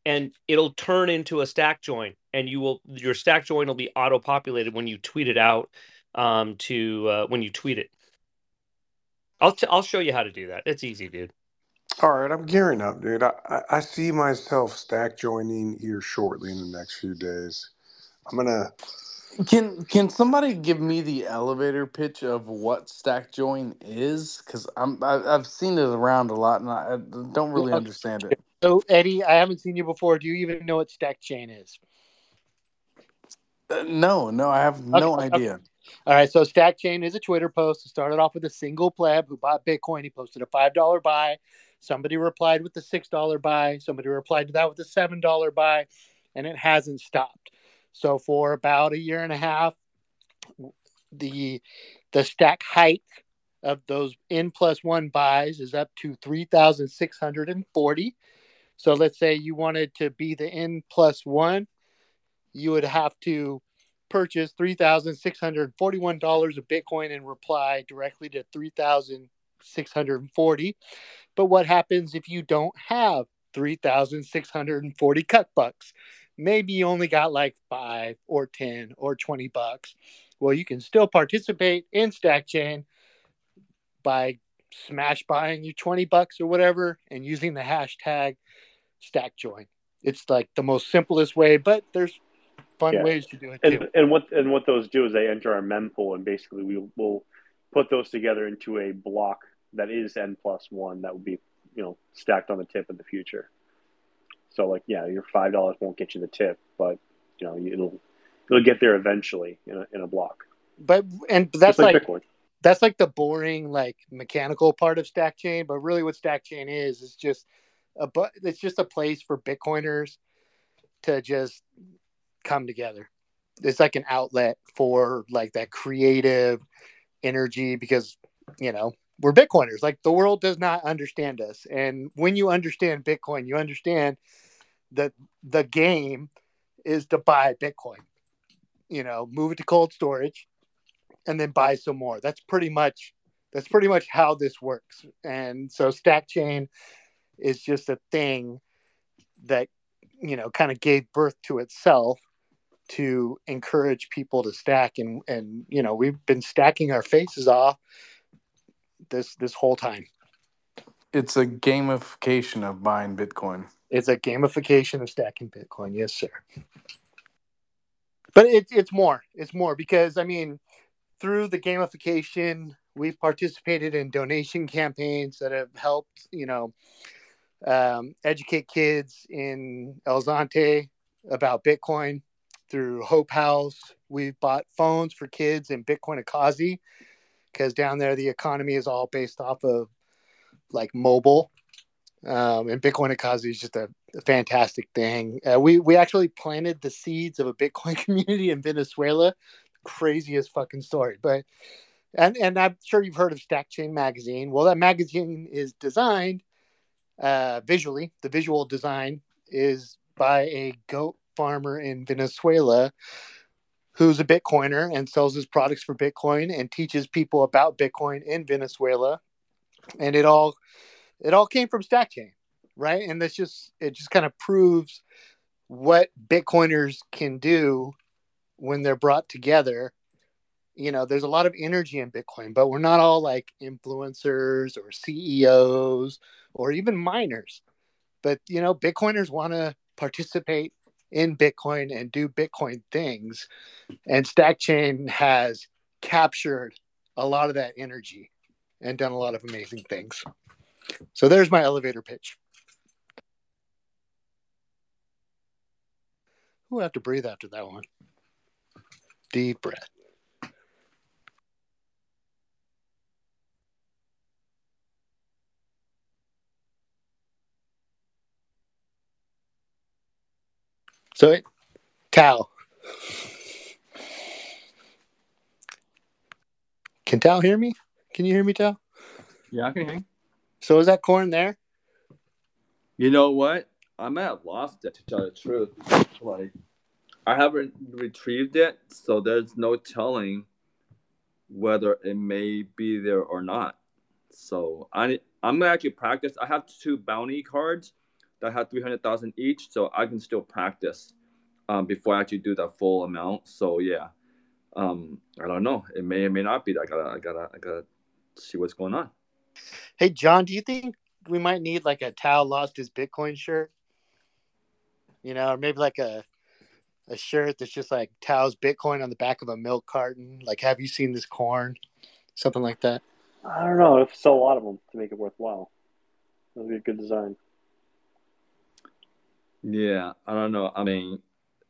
and it'll turn into a stack join, and you will your stack join will be auto populated when you tweet it out um, to uh, when you tweet it. I'll t- I'll show you how to do that. It's easy, dude. All right, I'm gearing up, dude. I, I, I see myself stack joining here shortly in the next few days. I'm gonna. Can can somebody give me the elevator pitch of what stack join is? Because I'm I, I've seen it around a lot and I, I don't really Well, understand it. So Eddie, I haven't seen you before. Do you even know what stack chain is? Uh, no, no, I have no Okay, okay. idea. All right, so Stack Chain is a Twitter post. It started off with a single pleb who bought Bitcoin. He posted a five dollar buy. Somebody replied with six dollar buy. Somebody replied to that with seven dollar buy, and it hasn't stopped. So for about a year and a half, the the stack height of those n plus one buys is up to three thousand six hundred and forty. So let's say you wanted to be the n plus one, you would have to purchase $3,641 of Bitcoin and reply directly to 3,640. But what happens if you don't have 3,640 cut bucks? Maybe you only got like five or 10 or 20 bucks. Well, you can still participate in StackChain by smash buying you 20 bucks or whatever and using the hashtag StackJoin. It's like the most simplest way, but there's fun Yeah. ways to do it And, too. and what and what those do is they enter our mempool, and basically we will put those together into a block that is n plus one that will be you know stacked on the tip in the future. So like yeah, your five dollars won't get you the tip, but you know it'll it'll get there eventually in a, in a block. But and that's Just like, like Bitcoin. that's like the boring like mechanical part of stack chain but really what stack chain is is just a bu- it's just a place for bitcoiners to just come together it's like an outlet for like that creative energy because you know we're bitcoiners like the world does not understand us and when you understand bitcoin you understand that the game is to buy bitcoin you know move it to cold storage and then buy some more. That's pretty much that's pretty much how this works. And so stack chain is just a thing that you know kind of gave birth to itself to encourage people to stack and and you know we've been stacking our faces off this this whole time. It's a gamification of buying Bitcoin. It's a gamification of stacking Bitcoin, yes, sir. But it, it's more. It's more because I mean, through the gamification, we've participated in donation campaigns that have helped, you know, um, educate kids in El Zonte about Bitcoin. Through Hope House, we've bought phones for kids in Bitcoin Ekasi because down there the economy is all based off of like mobile um, and Bitcoin Ekasi is just a, a fantastic thing. Uh, we we actually planted the seeds of a Bitcoin <laughs> community in Venezuela. Craziest fucking story, but and and I'm sure you've heard of Stack Chain magazine. Well, that magazine is designed uh, visually. The visual design is by a goat farmer in Venezuela who's a Bitcoiner and sells his products for Bitcoin and teaches people about Bitcoin in Venezuela. And it all it all came from StackChain, right? And that's just it just kind of proves what Bitcoiners can do when they're brought together. You know, there's a lot of energy in Bitcoin, but we're not all like influencers or CEOs or even miners. But you know, Bitcoiners want to participate in Bitcoin and do Bitcoin things. And StackChain has captured a lot of that energy and done a lot of amazing things. So there's my elevator pitch. Who have to breathe after that one? Deep breath. So, Tao. Can Tao hear me? Can you hear me, Tao? Yeah, I can hear. you. So is that corn there? You know what? I might have lost it to tell the truth. Like, I haven't retrieved it, so there's no telling whether it may be there or not. So I I'm gonna actually practice. I have two bounty cards that have three hundred thousand each, so I can still practice um, before I actually do the full amount. So yeah, um, I don't know. It may or may not be. I gotta I gotta I gotta see what's going on. Hey, John, do you think we might need like a Tao lost his Bitcoin shirt? You know, or maybe like a a shirt that's just like Tao's Bitcoin on the back of a milk carton. Like, have you seen this corn? Something like that. I don't know. If sell a lot of them to make it worthwhile, that would be a good design. Yeah, I don't know. I mean,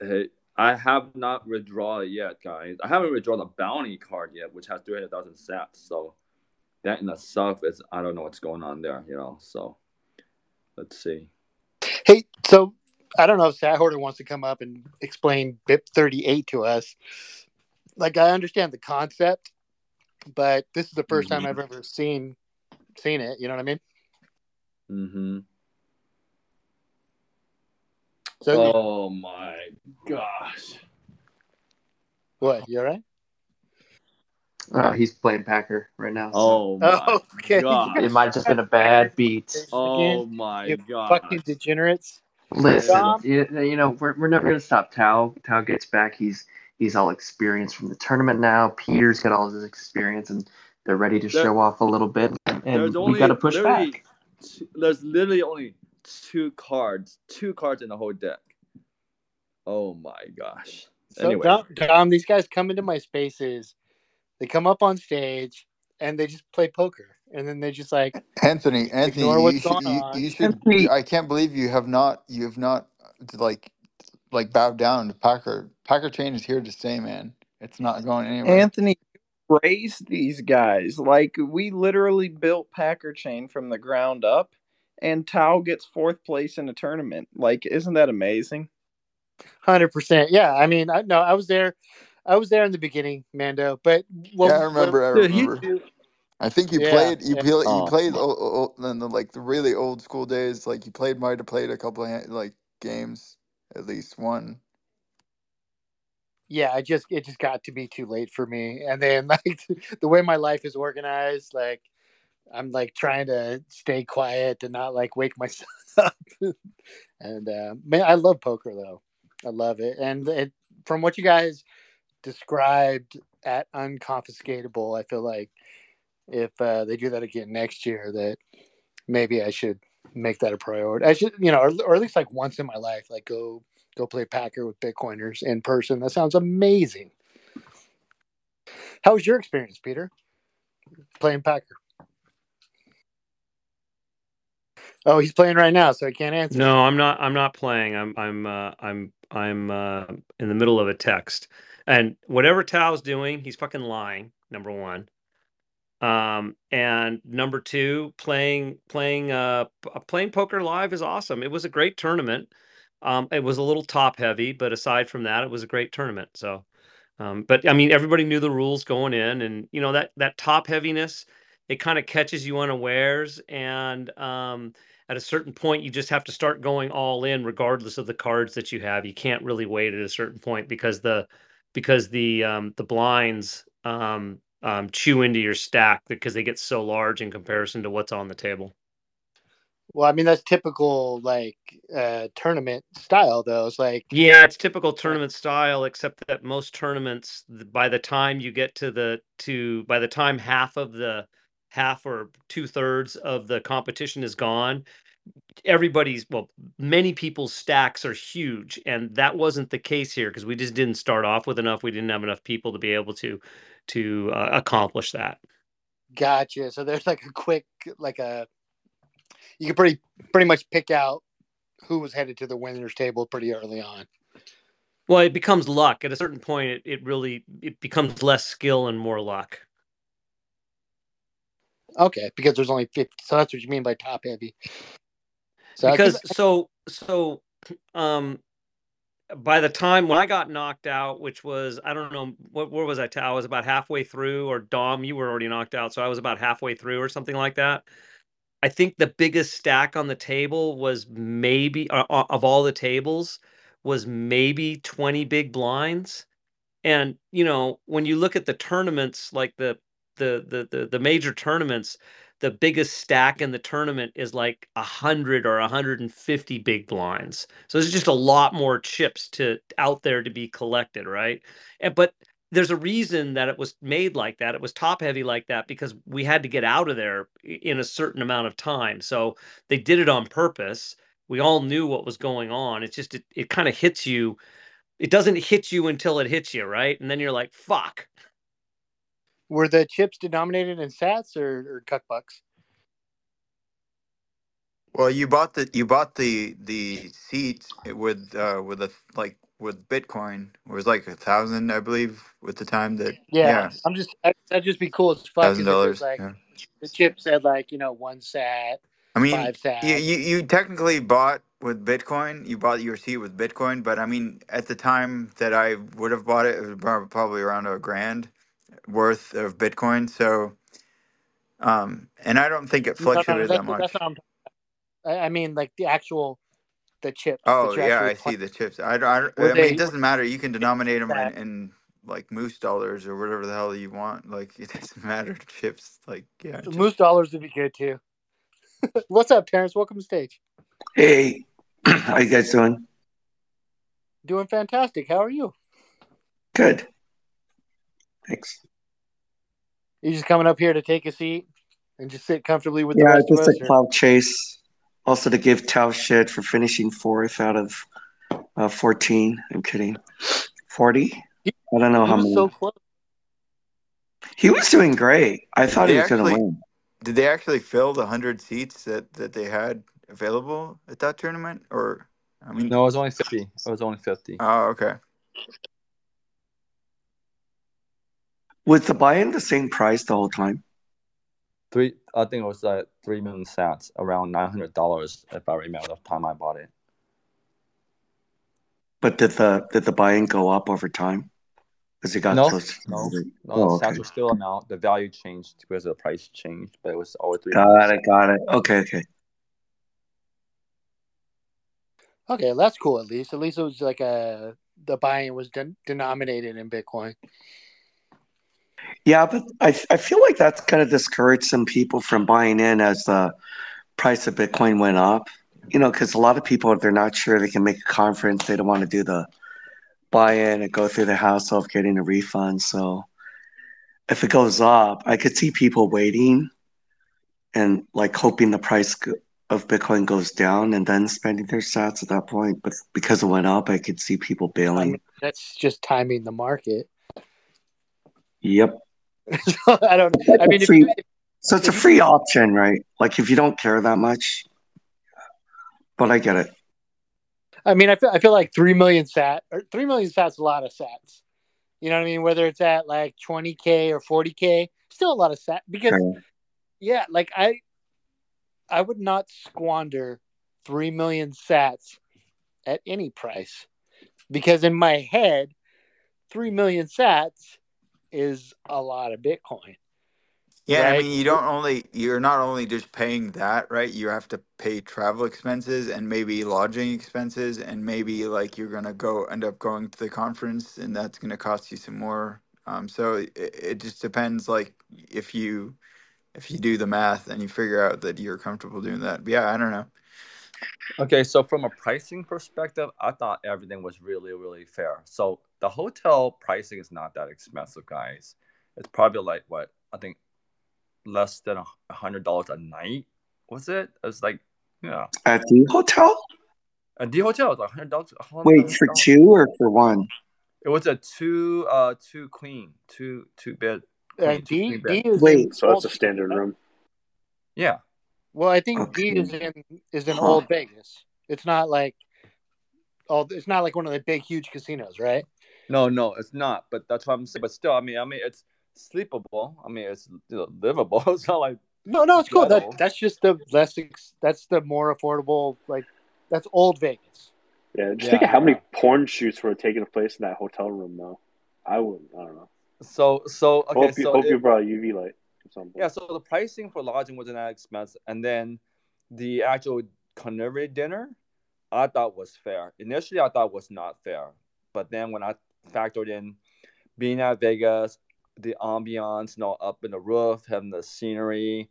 hey, I have not withdrawn yet, guys. I haven't withdrawn the bounty card yet, which has 300,000 sats. So that in itself is, I don't know what's going on there, you know. So let's see. Hey, so I don't know if Sat Hoarder wants to come up and explain BIP 38 to us. Like, I understand the concept, but this is the 1st time Mhm. I've ever seen seen it. You know what I mean? Mm-hmm. So, Oh my gosh. what? You all right? Oh, he's playing Packer right now. so Oh my Oh, <laughs> okay. god. it might have just been a bad <laughs> beat. Oh Again, my you god. fucking degenerates. Listen, Dom? you, you know we're, we're never gonna stop. Tao Tao gets back. He's he's all experienced from the tournament now. Peter's got all his experience, and they're ready to There- show off a little bit. And There's we only got to push literally back. t- there's literally only two cards, two cards in the whole deck. Oh my gosh. So anyway, Dom, Dom, these guys come into my spaces, they come up on stage and they just play poker, and then they just like Anthony, Anthony, you what's should, going you, on. you should. I can't believe you have not, you have not, like, like bowed down to Packer. Packer Chain is here to stay, man. It's not going anywhere. Anthony raised these guys. Like we literally built Packer Chain from the ground up, and Tao gets fourth place in a tournament. Like, isn't that amazing? Hundred percent. Yeah, I mean, I no, I was there. I was there in the beginning, Mando. But what, yeah, I remember. I what- remember. I think you Yeah, played. You yeah. played. You Oh. played o- o- in the like the really old school days. Like you played. Might have played a couple of like games, at least one. yeah, I just it just got to be too late for me. And then <laughs> like the way my life is organized, like I'm like trying to stay quiet and not like wake myself <laughs> up. and uh, man, I love poker though. I love it. And it, from what you guys described at unconfiscatable, I feel like if uh, they do that again next year, that maybe I should make that a priority. I should, you know, or, or at least like once in my life, like go go play Packer with Bitcoiners in person. That sounds amazing. How was your experience, Peter? Playing Packer. Oh, he's playing right now, so I can't answer. No, I'm not. I'm not playing. I'm. I'm. Uh, I'm. I'm uh, in the middle of a text, and whatever Tao's doing, he's fucking lying. Number one. Um, and number two, playing playing uh playing poker live is awesome. It was a great tournament. Um, it was a little top heavy, but aside from that, it was a great tournament. So, um, but I mean, everybody knew the rules going in, and you know that that top heaviness, it kind of catches you unawares, and um, at a certain point, you just have to start going all in, regardless of the cards that you have. You can't really wait at a certain point because the because the um, the blinds um, um, chew into your stack because they get so large in comparison to what's on the table. Well, I mean that's typical like uh tournament style though. It's like Yeah, it's typical tournament style, except that most tournaments, by the time you get to the to by the time half of the half or two thirds of the competition is gone, everybody's well, many people's stacks are huge, and that wasn't the case here because we just didn't start off with enough. We didn't have enough people to be able to to uh, accomplish that. gotcha. So there's like a quick like a you can pretty pretty much pick out who was headed to the winners table pretty early on. Well, it becomes luck. At a certain point, it, it really it becomes less skill and more luck. Okay, because there's only 50. So that's what you mean by top heavy. So because so so um by the time when I got knocked out, which was I don't know what where was I? I was about halfway through, or Dom, you were already knocked out, so I was about halfway through, or something like that. I think the biggest stack on the table was maybe uh, uh, of all the tables was maybe twenty big blinds, and you know when you look at the tournaments, like the the the the, the major tournaments, the biggest stack in the tournament is like 100 or 150 big blinds. So there's just a lot more chips to out there to be collected right? And but there's a reason that it was made like that. It was top heavy like that because we had to get out of there in a certain amount of time. So they did it on purpose. We all knew what was going on. It's just it, it kind of hits you. It doesn't hit you until it hits you right? And then you're like fuck were the chips denominated in sats or, or cuck bucks? Well, you bought the you bought the the seats with uh with a like with Bitcoin. It was like a thousand, I believe, with the time that Yeah, yeah, I'm just I- that'd just be cool as fuck. thousand if it was dollars. Like Yeah. the chip said like you know one sat, I mean, five sat. you, you you technically bought with Bitcoin. You bought your seat with Bitcoin, but I mean, at the time that I would have bought it, it was probably around a grand worth of Bitcoin. So, um, and I don't think it No, no, fluctuated that's, that much. that's what I'm. I I mean, like the actual, the chips. Oh you're yeah, actually I see playing. the chips. I, don't- I, don't- Were I mean, they- it doesn't matter. You can denominate them in, that- in like moose dollars or whatever the hell you want. Like <laughs> it doesn't matter. <laughs> Chips, like yeah. The just- Moose dollars would be good too. <laughs> What's up, Terrence? Welcome to stage. Hey, <clears throat> how you guys doing? Doing fantastic. How are you? Good. Thanks. You just coming up here to take a seat and just sit comfortably with the Yeah, rest of just us? a or- cloud chase. Also to give Tao shit for finishing fourth out of uh, 14. I'm kidding. 40? I don't know He how was many. so close. He was doing great. I thought he was going to actually win. did they actually fill the hundred seats that that they had available at that tournament, or I mean, No, it was only fifty. It was only fifty. oh okay. Was the buy-in the same price the whole time? Three. I think it was like three million sats, around nine hundred dollars if I remember the time I bought it. But did the did the buy-in go up over time as it got No, close? no, the- no. Oh, the sats oh, okay. were still amount. The value changed because the price changed, but it was always three. Got it. Got it. Okay. Okay. Okay, that's cool. At least, at least it was like a the buy-in was den- denominated in Bitcoin. Yeah, but I I feel like that's kind of discouraged some people from buying in as the price of Bitcoin went up. You know, because a lot of people if they're not sure they can make a conference. They don't want to do the buy-in and go through the hassle of getting a refund. So if it goes up, I could see people waiting and like hoping the price of Bitcoin goes down and then spending their sats at that point. But because it went up, I could see people I bailing. mean, that's just timing the market. Yep. <laughs> I don't. I mean, Free- you, So it's a free option, right? Like if you don't care that much. But I get it. I mean, I feel I feel like three million sat or three million sats a lot of sats. You know what I mean? Whether it's at like twenty k or forty k, still a lot of sat because Okay. yeah, like I, I would not squander three million sats at any price because in my head, three million sats is a lot of Bitcoin. Yeah, I mean, you don't only you're not only just paying that, right? You have to pay travel expenses and maybe lodging expenses, and maybe like you're gonna go end up going to the conference, and that's gonna cost you some more. Um, so it, it just depends, like if you if you do the math and you figure out that you're comfortable doing that. But yeah, I don't know. Okay, so from a pricing perspective, I thought everything was really, really fair. So the hotel pricing is not that expensive, guys. It's probably like what I think less than a hundred dollars a night. Was it? It was like yeah. At the hotel? At the hotel was like hundred dollars. Wait, for two or for one? It was a two uh two queen, two two bed. Uh, queen, two D queen D is Wait. So that's a standard room. Yeah. well, I think Okay. D is in is in Huh. Old Vegas. It's not like oh, it's not like one of the big huge casinos, right? No, no, it's not. But that's what I'm saying. But still, I mean, I mean, it's sleepable. I mean, it's you know, livable. <laughs> It's not like No, no, it's cool. That that's just the less. Ex, that's the more affordable. Like that's old Vegas. Yeah, just Yeah, think of how many porn shoots were taking place in that hotel room, though. I wouldn't. I don't know. So, so okay, hope you, so hope it- you brought a UV light or something. Yeah, so the pricing for lodging wasn't that expensive, and then the actual culinary dinner, I thought was fair. Initially, I thought was not fair, but then when I factored in being at Vegas, the ambiance, you know, up in the roof, halving the scenery,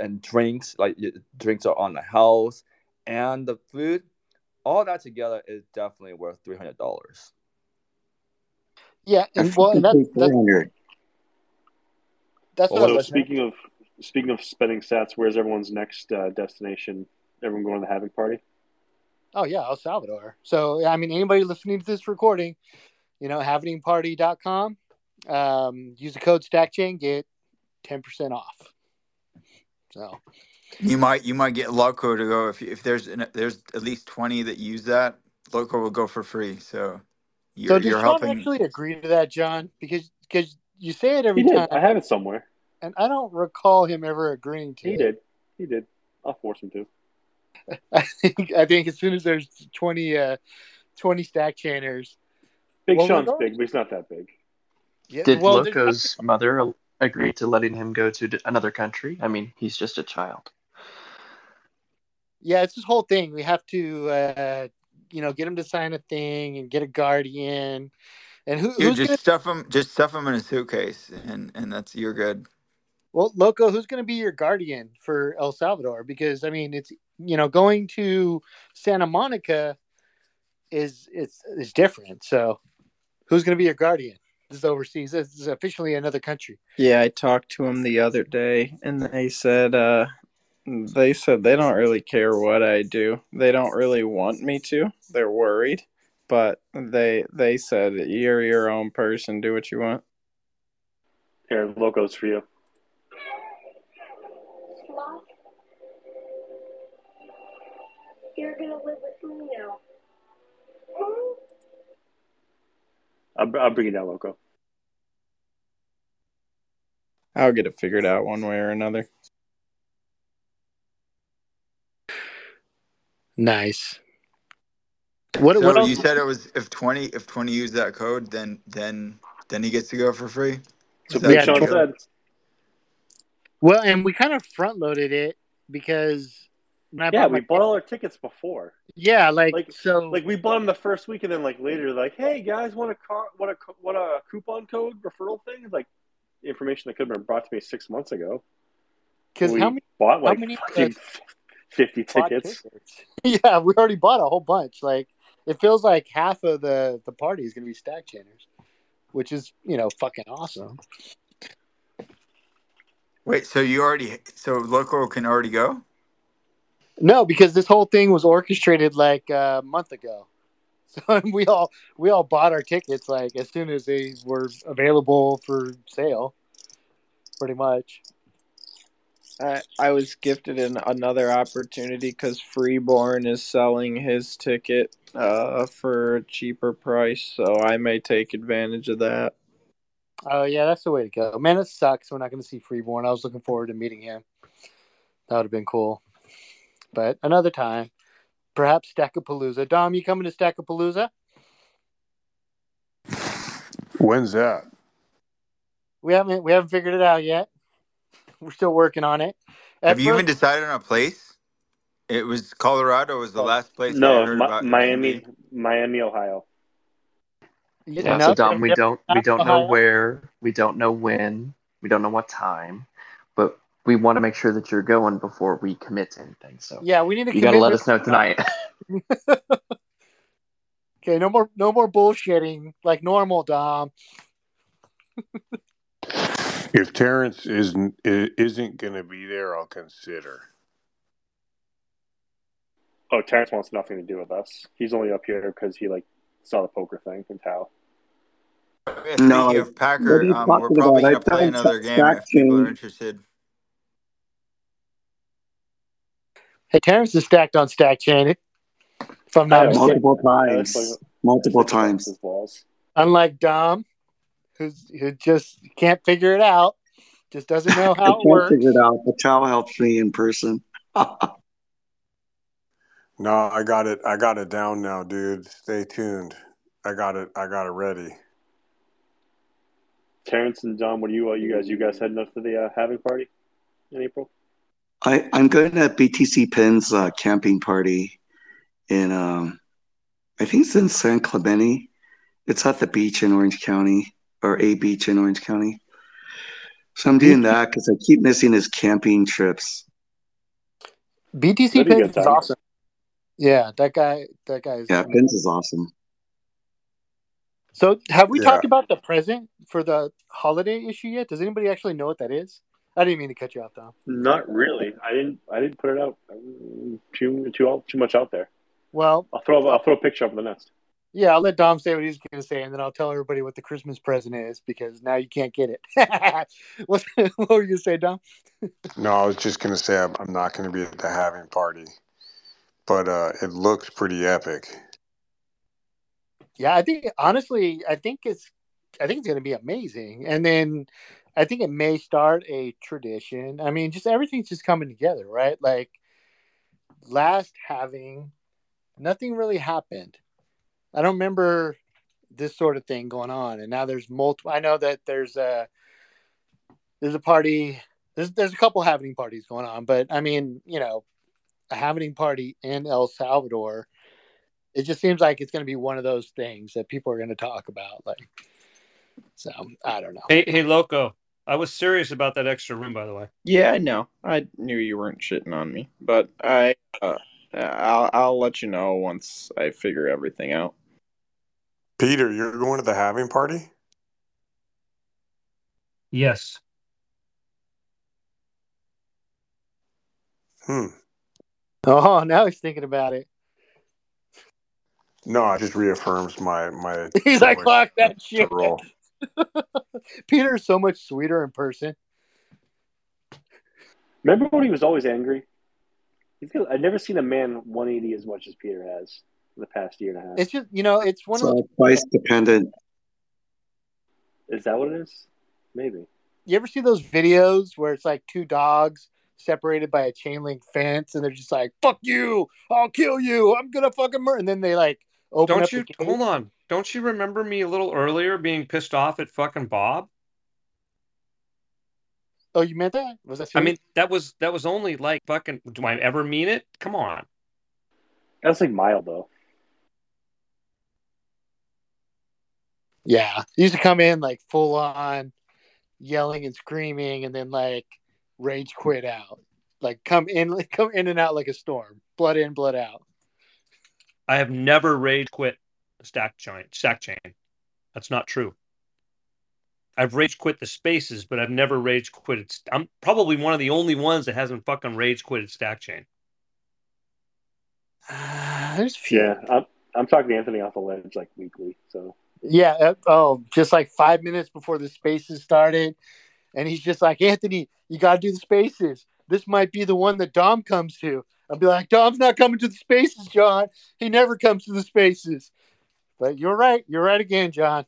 and drinks, like drinks are on the house, and the food, all that together is definitely worth three hundred dollars. Yeah, and well, fucking and that, that that's what I So speaking of speaking of spending sats, where's everyone's next uh, destination? Everyone going to the having party? Oh yeah, El Salvador. So I mean, anybody listening to this recording, you know, happeningparty.com, um, use the code StackChain, get ten percent off. So You might you might get Loco to go if if there's an, there's at least twenty that use that. Loco will go for free. So you're so did you're Sean helping. actually agree to that, John? Because because you say it He every did. time, I have it somewhere. and I don't recall him ever agreeing to He it. did. He did. I'll force him to. <laughs> I think I think as soon as there's 20, uh, 20 stack chainers, Big Well, Sean's big, but he's not that big. yeah, Did well, there's- Loco's mother agree to letting him go to another country? I mean, he's just a child. yeah, it's this whole thing. We have to, uh, you know, get him to sign a thing and get a guardian, and who, Dude, who's just gonna stuff him just stuff him in a suitcase and and that's you're good. Well, Loco, who's going to be your guardian for El Salvador? Because I mean, it's you know going to Santa Monica is it's is different. So, who's going to be your guardian? This is overseas. This is officially another country. Yeah, I talked to him the other day, and they said uh, they said they don't really care what I do. They don't really want me to. They're worried, but they they said you're your own person. Do what you want. Here, locos for you. You're gonna live with I'll, I'll bring you down, loco. I'll get it figured out one way or another. Nice. What so what else? you said it was if twenty if twenty use that code, then then then he gets to go for free. So Is that Big the Sean said. Well, and we kind of front loaded it because when I Yeah, we bought all our tickets before. yeah, like, Like so like we bought them the first week, and then like later, like, hey guys, want a car, want a co- want a coupon code referral thing? Like information that could have been brought to me six months ago. because we how many bought like many fucking fifty bought tickets. <laughs> yeah, we already bought a whole bunch. Like it feels like half of the the party is gonna be stack chainers, which is you know fucking awesome. Wait, so you already so local can already go? No, because this whole thing was orchestrated like a month ago. <laughs> So we all we all bought our tickets like as soon as they were available for sale, pretty much. I I was gifted an, another opportunity because Freeborn is selling his ticket uh, for a cheaper price, so I may take advantage of that. Oh yeah, that's the way to go. Man, it sucks. We're not going to see Freeborn. I was looking forward to meeting him. That would have been cool. But another time, perhaps Stackapalooza. Dom, you coming to Stackapalooza? When's that? We haven't we haven't figured it out yet. We're still working on it. At Have you even decided on a place? It was Colorado was the oh, last place I No, heard Mi- about. Miami, Miami, Ohio. Yeah, no, so Dom, we don't we don't know where, we don't know when, we don't know what time, but we want to make sure that you're going before we commit to anything. So Yeah, we need to. you got to let us know tonight. <laughs> Okay, no more no more bullshitting like normal, Dom. <laughs> If Terrence isn't isn't going to be there, I'll consider. Oh, Terrence wants nothing to do with us. He's only up here because he like saw the poker thing in Tao. Yeah, No, of what Packer, um, we're probably about? gonna I've play another stack game if people are interested. Hey, Terrence is stacked on stack chain. If I'm not I know. mistaken. Multiple times. like- Multiple times. his balls. Unlike Dom, who's who just can't figure it out, just doesn't know <laughs> I how it can't works. figure it out, but Tao helps me in person. <laughs> No, I got it. I got it down now, dude. Stay tuned. I got it. I got it ready. Terrence and Dom, what are you uh, you guys you guys heading up to the uh, halving party in April? I, I'm going to BTC Pins uh, camping party in, um, I think it's in San Clemente. It's at the beach in Orange County, or a beach in Orange County. So I'm doing that because I keep missing his camping trips. BTC That'd be a Pins is awesome. Yeah, that guy. That guy is. Yeah, Pins is awesome. So, have we Yeah. talked about the present for the holiday issue yet? Does anybody actually know what that is? I didn't mean to cut you off, Dom. Not really. I didn't. I didn't put it out too too too much out there. Well, I'll throw I'll throw a picture up of the nest. yeah, I'll let Dom say what he's going to say, and then I'll tell everybody what the Christmas present is because now you can't get it. <laughs> what, what were you going to say, Dom? No, I was just gonna say I'm, I'm not gonna be at the halving party, but uh, it looks pretty epic. Yeah, I think honestly, I think it's, I think it's going to be amazing, and then I think it may start a tradition. I mean, just everything's just coming together, right? Like last halving, nothing really happened. I don't remember this sort of thing going on, and now there's multiple. I know that there's a there's a party. There's there's a couple halving parties going on, but I mean, you know, a halving party in El Salvador. It just seems like it's going to be one of those things that people are going to talk about. Like, so I don't know. Hey, hey, Loco. I was serious about that extra room, by the way. Yeah, I know. I knew you weren't shitting on me, but I, uh, I'll, I'll let you know once I figure everything out. Peter, you're going to the halving party? Yes. Hmm. Oh, <laughs> now he's thinking about it. No, it just reaffirms my my. <laughs> He's like, fuck that shit. roll. <laughs> Peter's so much sweeter in person. Remember when he was always angry? I've never seen a man 180 as much as Peter has in the past year and a half. It's just you know, it's one It's of those. price dependent. Is that what it is? Maybe. You ever see those videos where it's like two dogs separated by a chain link fence, and they're just like, "Fuck you! I'll kill you! I'm gonna fucking murder!" And then they like open Don't up you the cage. hold on? Don't you remember me a little earlier being pissed off at fucking Bob? Oh, you meant that? Was that? I mean, that was that was only like fucking. Do I ever mean it? Come on. That's like mild though. Yeah, he used to come in like full on yelling and screaming, and then like rage quit out. Like come in, like, <laughs> come in and out like a storm. Blood in, blood out. I have never rage quit stack chain. Stack chain. That's not true. I've rage quit the spaces, but I've never rage quitted. st- I'm probably one of the only ones that hasn't fucking rage quitted stack chain. There's few. Yeah, I'm, I'm talking to Anthony off the ledge like weekly. So Yeah. uh, oh, just like five minutes before the spaces started, and he's just like, Anthony, you got to do the spaces. This might be the one that Dom comes to. I'll be like, Dom's not coming to the spaces, John. He never comes to the spaces. But you're right. You're right again, John.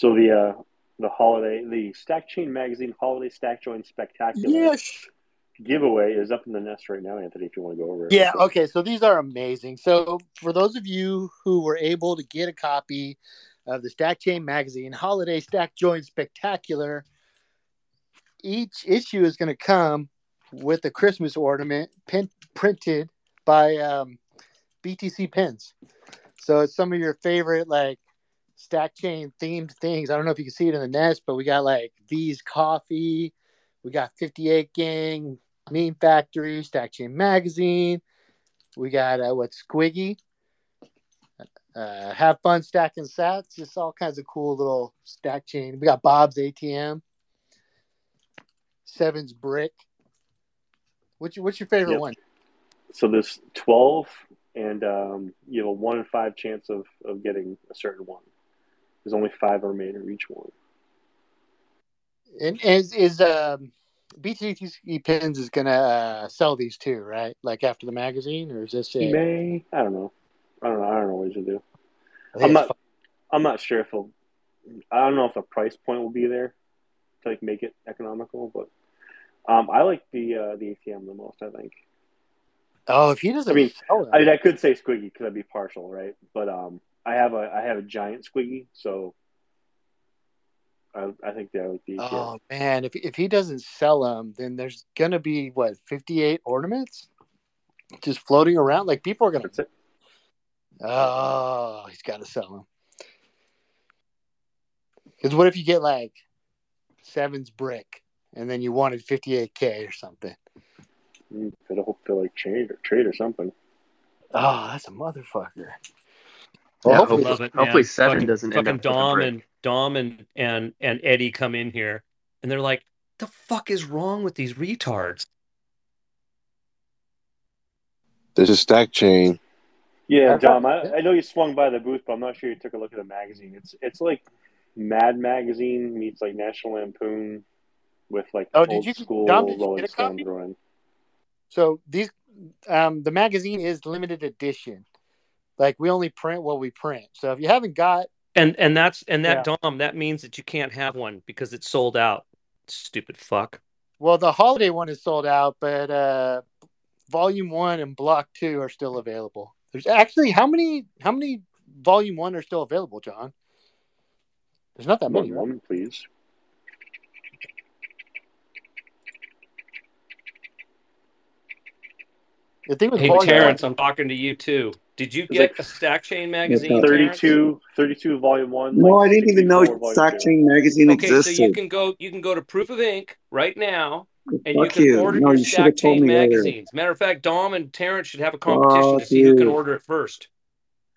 so the uh the holiday the Stack Chain Magazine Holiday Stack Join Spectacular Yes. giveaway is up in the nest right now, Anthony. If you want to go over it. Yeah, okay, so these are amazing. So for those of you who were able to get a copy of the Stack Chain Magazine Holiday Stack Join Spectacular, each issue is going to come with a Christmas ornament pin- printed by um, BTC Pins. So it's some of your favorite like stack chain themed things. I don't know if you can see it in the nest, but we got like V's Coffee, we got 58 Gang, Meme Factory, Stack Chain Magazine. We got uh, what Squiggy, uh, Have Fun Stacking Sats, just all kinds of cool little stack chain. We got Bob's ATM, Seven's Brick. What's your, what's your favorite Yep. one? So there's twelve, and um, you have a one in five chance of of getting a certain one. There's only five remaining each one. And is is um, BTC Pins is gonna uh, sell these too, right? Like after the magazine, or is this He it? may. I don't know. I don't know. I don't know what he's gonna do. I'm not. I'm not sure if he'll. I don't know if the price point will be there to like make it economical, but um, I like the uh, the ATM the most. I think. Oh, if he doesn't I mean, I mean, I could say Squiggy because I'd be partial, right? But um, I have a I have a giant Squiggy, so I I think that like the ATM. oh man, if if he doesn't sell them, then there's gonna be what fifty eight ornaments just floating around. Like people are gonna. That's it. Oh, he's got to sell them. Because what if you get like Seven's brick, and then you wanted fifty eight k or something? Mm, Could hope to like trade or trade or something. Oh, that's a motherfucker. Well, I hopefully, love it. hopefully seven fucking, doesn't end fucking up with a Dom and Dom and and and Eddie come in here, and they're like, "The fuck is wrong with these retards?" This is Stack Chain. Yeah, Dom. I, I know you swung by the booth, but I'm not sure you took a look at the magazine. It's it's like Mad Magazine meets like National Lampoon with like Oh, old did you- school Dom, did Rolling get a Stone drawing. so these, um, the magazine is limited edition. Like we only print what we print. So if you haven't got, And and that's and that Yeah. Dom that means that you can't have one because it's sold out. Stupid fuck. well, the holiday one is sold out, but uh, volume one and block two are still available. There's actually how many? How many volume one are still available, John? There's not that many, One, right? one, please. The thing with Hey volume Terrence, I'm talking to you too. Did you get like a Stack Chain magazine? Yeah, 32, 32 volume one. No, like I didn't even know 64 Stack. Chain Magazine existed. Okay, so you can go you can go to Proof of Ink right now and you can you. order No, your you Stack Chain me earlier. magazines. Matter of fact, Dom and Terrence should have a competition Oh, to see who can order it first.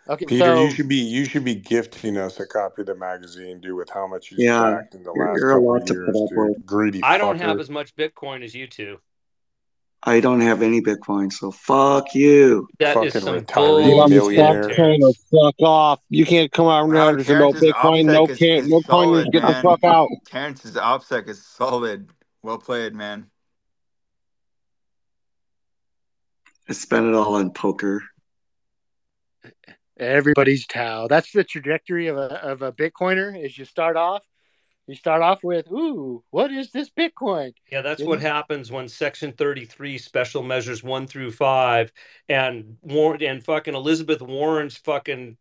Okay, Peter, so you should be you should be gifting us a copy of the magazine, dude, with how much you Yeah, stacked in the you're, last you're a couple lot of to put years, up dude. Greedy I don't have as much Bitcoin as you two. I don't have any Bitcoin, so fuck you. That is Fucking some Get retiree on the millionaire. train or Terrence. fuck off. You can't come out Wow, now for no Bitcoin, no can, is no coiners. solid, Get the fuck out. Terrence's OPSEC is solid. Well played, man. I spent it all on poker. everybody's towel. That's the trajectory of a of a Bitcoiner. Is you start off, you start off with, "Ooh, what is this Bitcoin?" Yeah, that's Then what happens when Section 33 special measures one through five and Warren and fucking Elizabeth Warren's fucking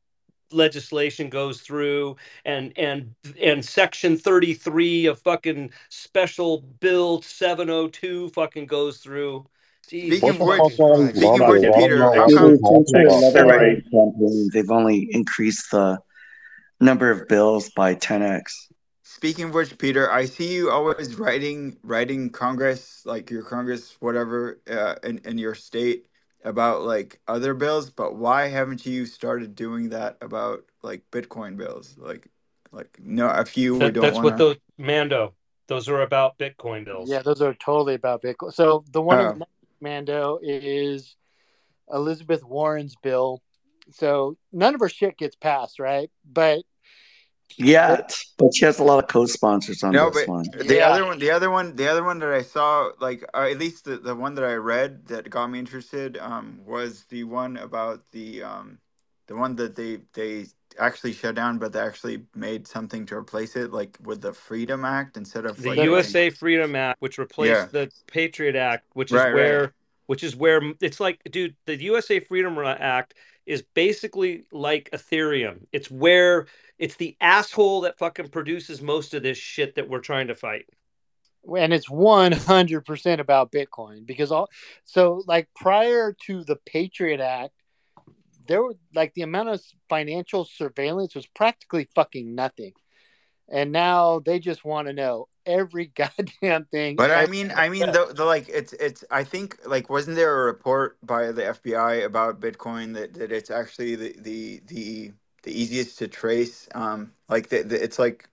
legislation goes through and and and section 33 of fucking special bill 702 fucking goes through Jesus Speaking of What which, fuck's all these speaking of which, Peter, how come? you're Since, since talking the about. eleven Terry. eleven campaign, they've only increased the number of bills by 10x. Speaking of which, Peter, I see you always writing writing Congress, like your Congress, whatever, uh, in in your state about like other bills. But why haven't you started doing that about like Bitcoin bills? Like, like no, a few we that don't that's want what to. those Mando those are about Bitcoin bills Yeah, those are totally about Bitcoin. So the one Oh, in Mando is Elizabeth Warren's bill. So none of her shit gets passed, right? But Yet, but she has a lot of co-sponsors on No, this but one. the yeah, other one, the other one, the other one that I saw, like or at least the, the one that I read that got me interested, um, was the one about the um, the one that they they actually shut down, but they actually made something to replace it, like with the Freedom Act instead of the like getting, USA Freedom Act which yeah, replaced the Patriot Act which is right, right, where which is where it's like dude the USA Freedom Act is basically like Ethereum it's where it's the asshole that fucking produces most of this shit that we're trying to fight and it's one hundred percent about Bitcoin because all. So like prior to the Patriot Act, there were like the amount of financial surveillance was practically fucking nothing, and now they just want to know every <laughs> goddamn thing. But I mean, I mean, the, the like, it's it's. I think like, wasn't there a report by the FBI about Bitcoin that, that it's actually the the the the easiest to trace? Um, like the, the it's like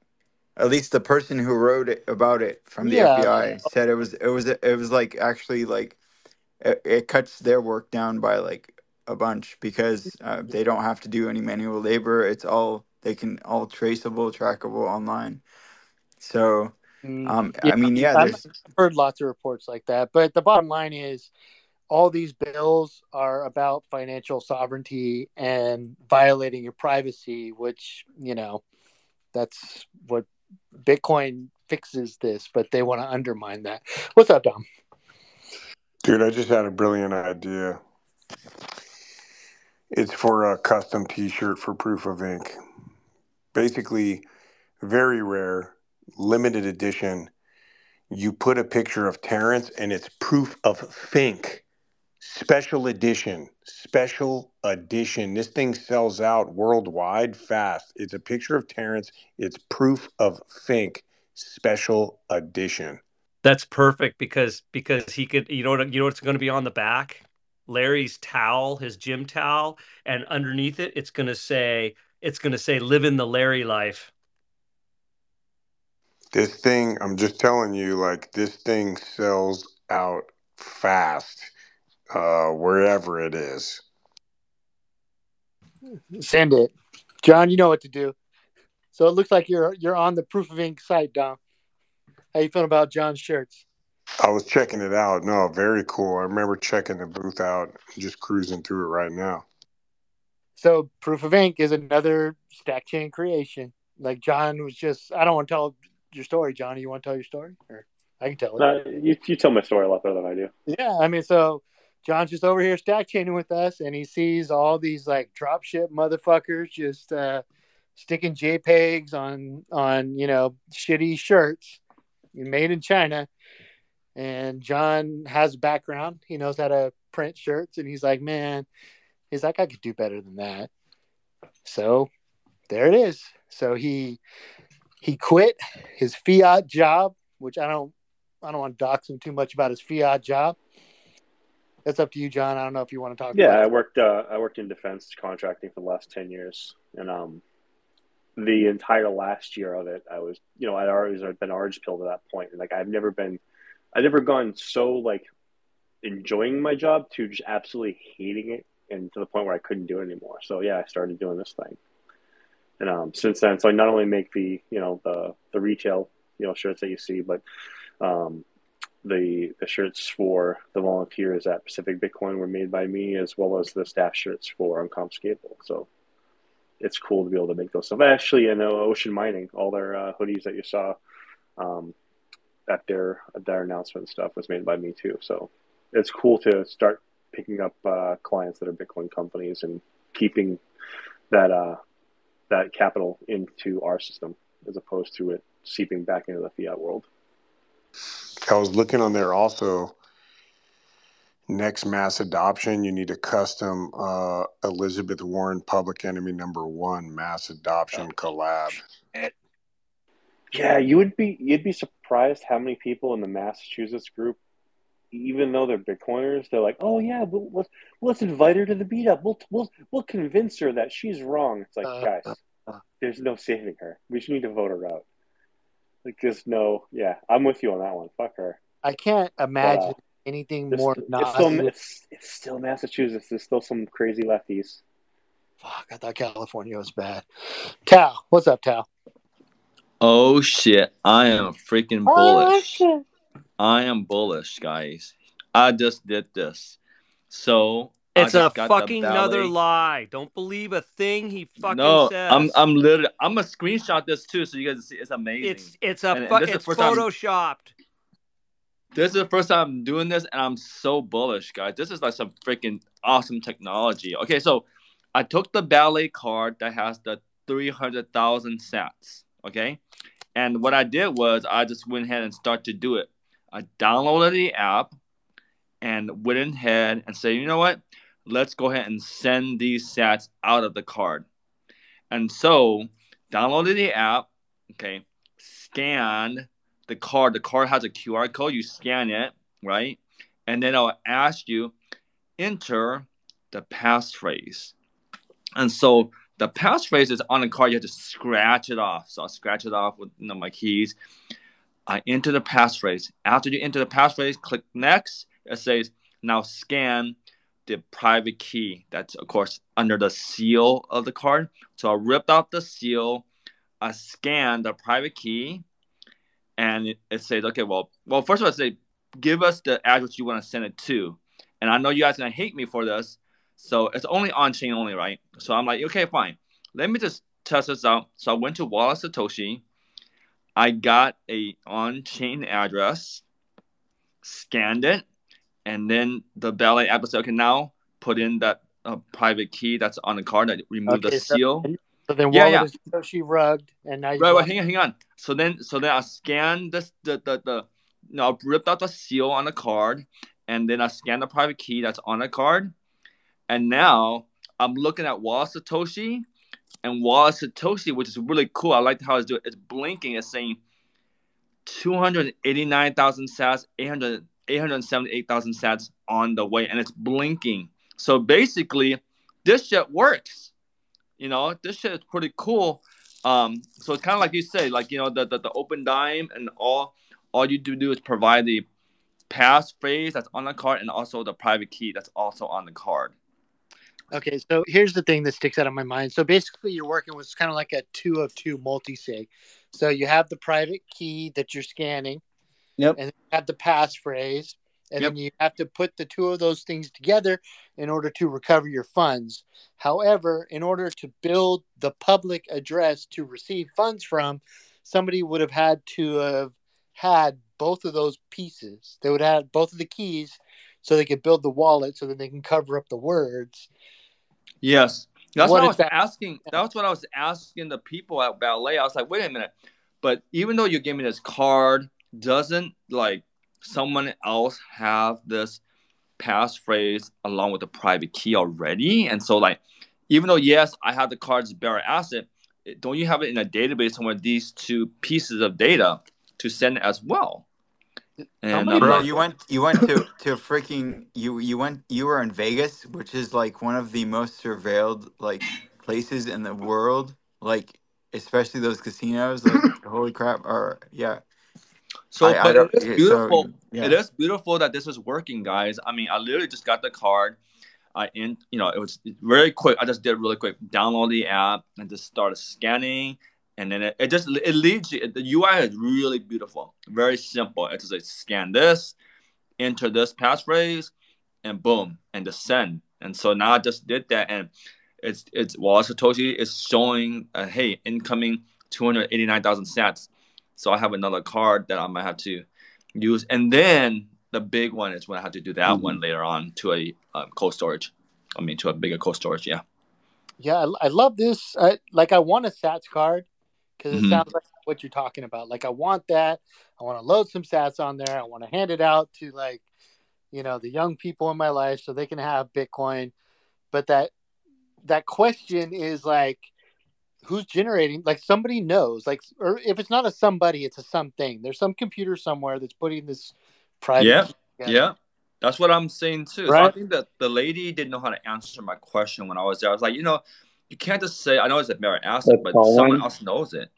at least the person who wrote it about it from the yeah, FBI said it was it was it was like actually like it, it cuts their work down by like a bunch because uh, they don't have to do any manual labor. It's all they can all traceable, trackable online. So. Mm, Um, yeah. I mean, yeah, I've there's heard lots of reports like that, but the bottom line is all these bills are about financial sovereignty and violating your privacy, which, you know, that's what Bitcoin fixes this, but they want to undermine that. What's up, Dom? Dude, I just had a brilliant idea. It's for a custom T-shirt for Proof of Ink. Basically, very rare, limited edition. You put a picture of Terrence, and it's Proof of Fink. Special edition. Special edition. This thing sells out worldwide fast. It's a picture of Terrence. It's Proof of Fink. Special edition. That's perfect because because he could you know what you know what's going to be on the back Larry's towel his gym towel and underneath it it's going to say it's going to say living the Larry life. This thing, I'm just telling you, like this thing sells out fast, uh, wherever it is. Send it. John, you know what to do. So it looks like you're you're on the Proof of Ink site, Dom. How you feeling about John's shirts? I was checking it out. No, very cool. I remember checking the booth out, just cruising through it right now. So Proof of Ink is another stack chain creation. Like John was just I don't want to tell your story, Johnny. You want to tell your story? Or I can tell it. No, you, you tell my story a lot better than I do. Yeah, I mean, so John's just over here stack chaining with us, and he sees all these like dropship motherfuckers just uh, sticking JPEGs on on you know shitty shirts made in China. And John has a background; he knows how to print shirts, and he's like, man, he's like, I could do better than that. So there it is. So he he quit his fiat job, which I don't I don't want to dox him too much about his fiat job. That's up to you, John. I don't know if you want to talk. Yeah, about I it. worked. Uh, I worked in defense contracting for the last ten years, and um, the entire last year of it, I was, you know, I'd always been orange pilled at that point, and like I've never been, I've never gone so like enjoying my job to just absolutely hating it, and to the point where I couldn't do it anymore. So yeah, I started doing this thing, and um, since then, so I not only make the, you know, the the retail, you know, shirts that you see, but um, the the shirts for the volunteers at Pacific Bitcoin were made by me, as well as the staff shirts for Unconfiscatable. So it's cool to be able to make those stuff. Actually, I know Ocean Mining, all their uh, hoodies that you saw um, at their at their announcement stuff was made by me too. So it's cool to start picking up uh, clients that are Bitcoin companies and keeping that uh, that capital into our system as opposed to it seeping back into the fiat world. I was looking on there also. Next mass adoption, you need a custom uh, Elizabeth Warren Public Enemy Number One mass adoption collab. Yeah, you would be you'd be surprised how many people in the Massachusetts group, even though they're Bitcoiners, they're like, "Oh yeah, we'll, let's let's invite her to the meetup. We'll we'll we'll convince her that she's wrong." It's like, Uh, guys, there's no saving her. We just need to vote her out. Like, there's no, yeah, I'm with you on that one. Fuck her. I can't imagine Uh, anything There's- more it's still it's, it's still Massachusetts. There's still some crazy lefties. Fuck, I thought California was bad. Tao, what's up, Tao? Oh shit! I am freaking bullish. I am bullish, guys. I just did this. So It's a just got the fucking another lie. Don't believe a thing he fucking No, says. I'm I'm literally I'm gonna screenshot this too, so you guys can see it's amazing. It's it's a And- and fu- this is the it's first time- photoshopped. This is the first time I'm doing this, and I'm so bullish, guys. This is like some freaking awesome technology. Okay, so I took the ballet card that has the 300,000 sats. Okay, and what I did was I just went ahead and started to do it. I downloaded the app and went ahead and said, you know what? Let's go ahead and send these sats out of the card. And so downloaded the app, okay, scanned the card. The card has a QR code. You scan it, right? And then I'll ask you, enter the passphrase. And so the passphrase is on the card. You have to scratch it off. So I'll scratch it off with you know, my keys. I enter the passphrase. After you enter the passphrase, click next. It says now scan the private key. That's of course under the seal of the card. So I ripped out the seal. I scanned the private key, and it, it says, okay, well, well, first of all, say give us the address you want to send it to. And I know you guys are gonna hate me for this, so it's only on chain only, right? So I'm like, okay, fine. Let me just test this out. So I went to Wallet Satoshi. I got a on-chain address, scanned it, and then the ballet app said, okay, now put in that uh, private key that's on the card that remove Okay, the so- seal. So then Yeah, yeah. is Satoshi rugged, and now you Right, right, hang on, hang on. So then, so then I scanned this, the, the, the, no, I ripped out the seal on the card, and then I scanned the private key that's on the card, and now I'm looking at Wallet Satoshi, and Wallet Satoshi, which is really cool. I like how it's doing. It's blinking. It's saying 289,000 sats, 800, 878,000 sats on the way, and it's blinking. So basically, this shit works. You know, this shit is pretty cool. Um, so it's kind of like you say, like you know, the, the the Opendime, and all all you do do is provide the passphrase that's on the card, and also the private key that's also on the card. Okay, so here's the thing that sticks out of my mind. So basically, you're working with kind of like a two of two multi sig. So you have the private key that you're scanning, Yep. and you have the passphrase, and then you have to put the two of those things together in order to recover your funds. However, in order to build the public address to receive funds from, somebody would have had to have had both of those pieces. They would have both of the keys so they could build the wallet so that they can cover up the words. Yes. That's What what, I was that- asking. That's what I was asking the people at ballet. I was like, wait a minute. But even though you gave me this card, doesn't like someone else have this passphrase along with the private key already? And so like, even though yes, I have the card's bearer asset, don't you have it in a database somewhere? These two pieces of data to send as well. And Bro, I'm you went you went to to freaking you you went you were in Vegas, which is like one of the most surveilled like places in the world. Like especially those casinos. Like <laughs> holy crap! Or yeah, So, I I but don't. it is yeah, So beautiful. It yeah. is beautiful that this is working, guys. I mean, I literally just got the card. I in, you know, it was very quick. I just did really quick. Download the app and just started scanning, and then it, it just it leads you. The UI is really beautiful, very simple. It's just like scan this, enter this passphrase, and boom, and just send. And so now I just did that, and it's it's Wallet Satoshi is showing, uh, hey, incoming two hundred eighty nine thousand sats. So I have another card that I might have to use, and then the big one is when I have to do that Mm-hmm. one later on to a um, cold storage. I mean, to a bigger cold storage. Yeah. Yeah, I, I love this. I, like, I want a Satscard because it Mhm. sounds like what you're talking about. Like, I want that. I want to load some Sats on there. I want to hand it out to like, you know, the young people in my life so they can have Bitcoin. But that that question is like, who's generating? Like, somebody knows. Like, or if it's not a somebody, it's a something. There's some computer somewhere that's putting this private. yeah. Yeah. That's what I'm saying too. So I think that the lady didn't know how to answer my question when I was there. I was like, you know, you can't just say, I know it's a Mary asset, it, That's but all someone else knows it.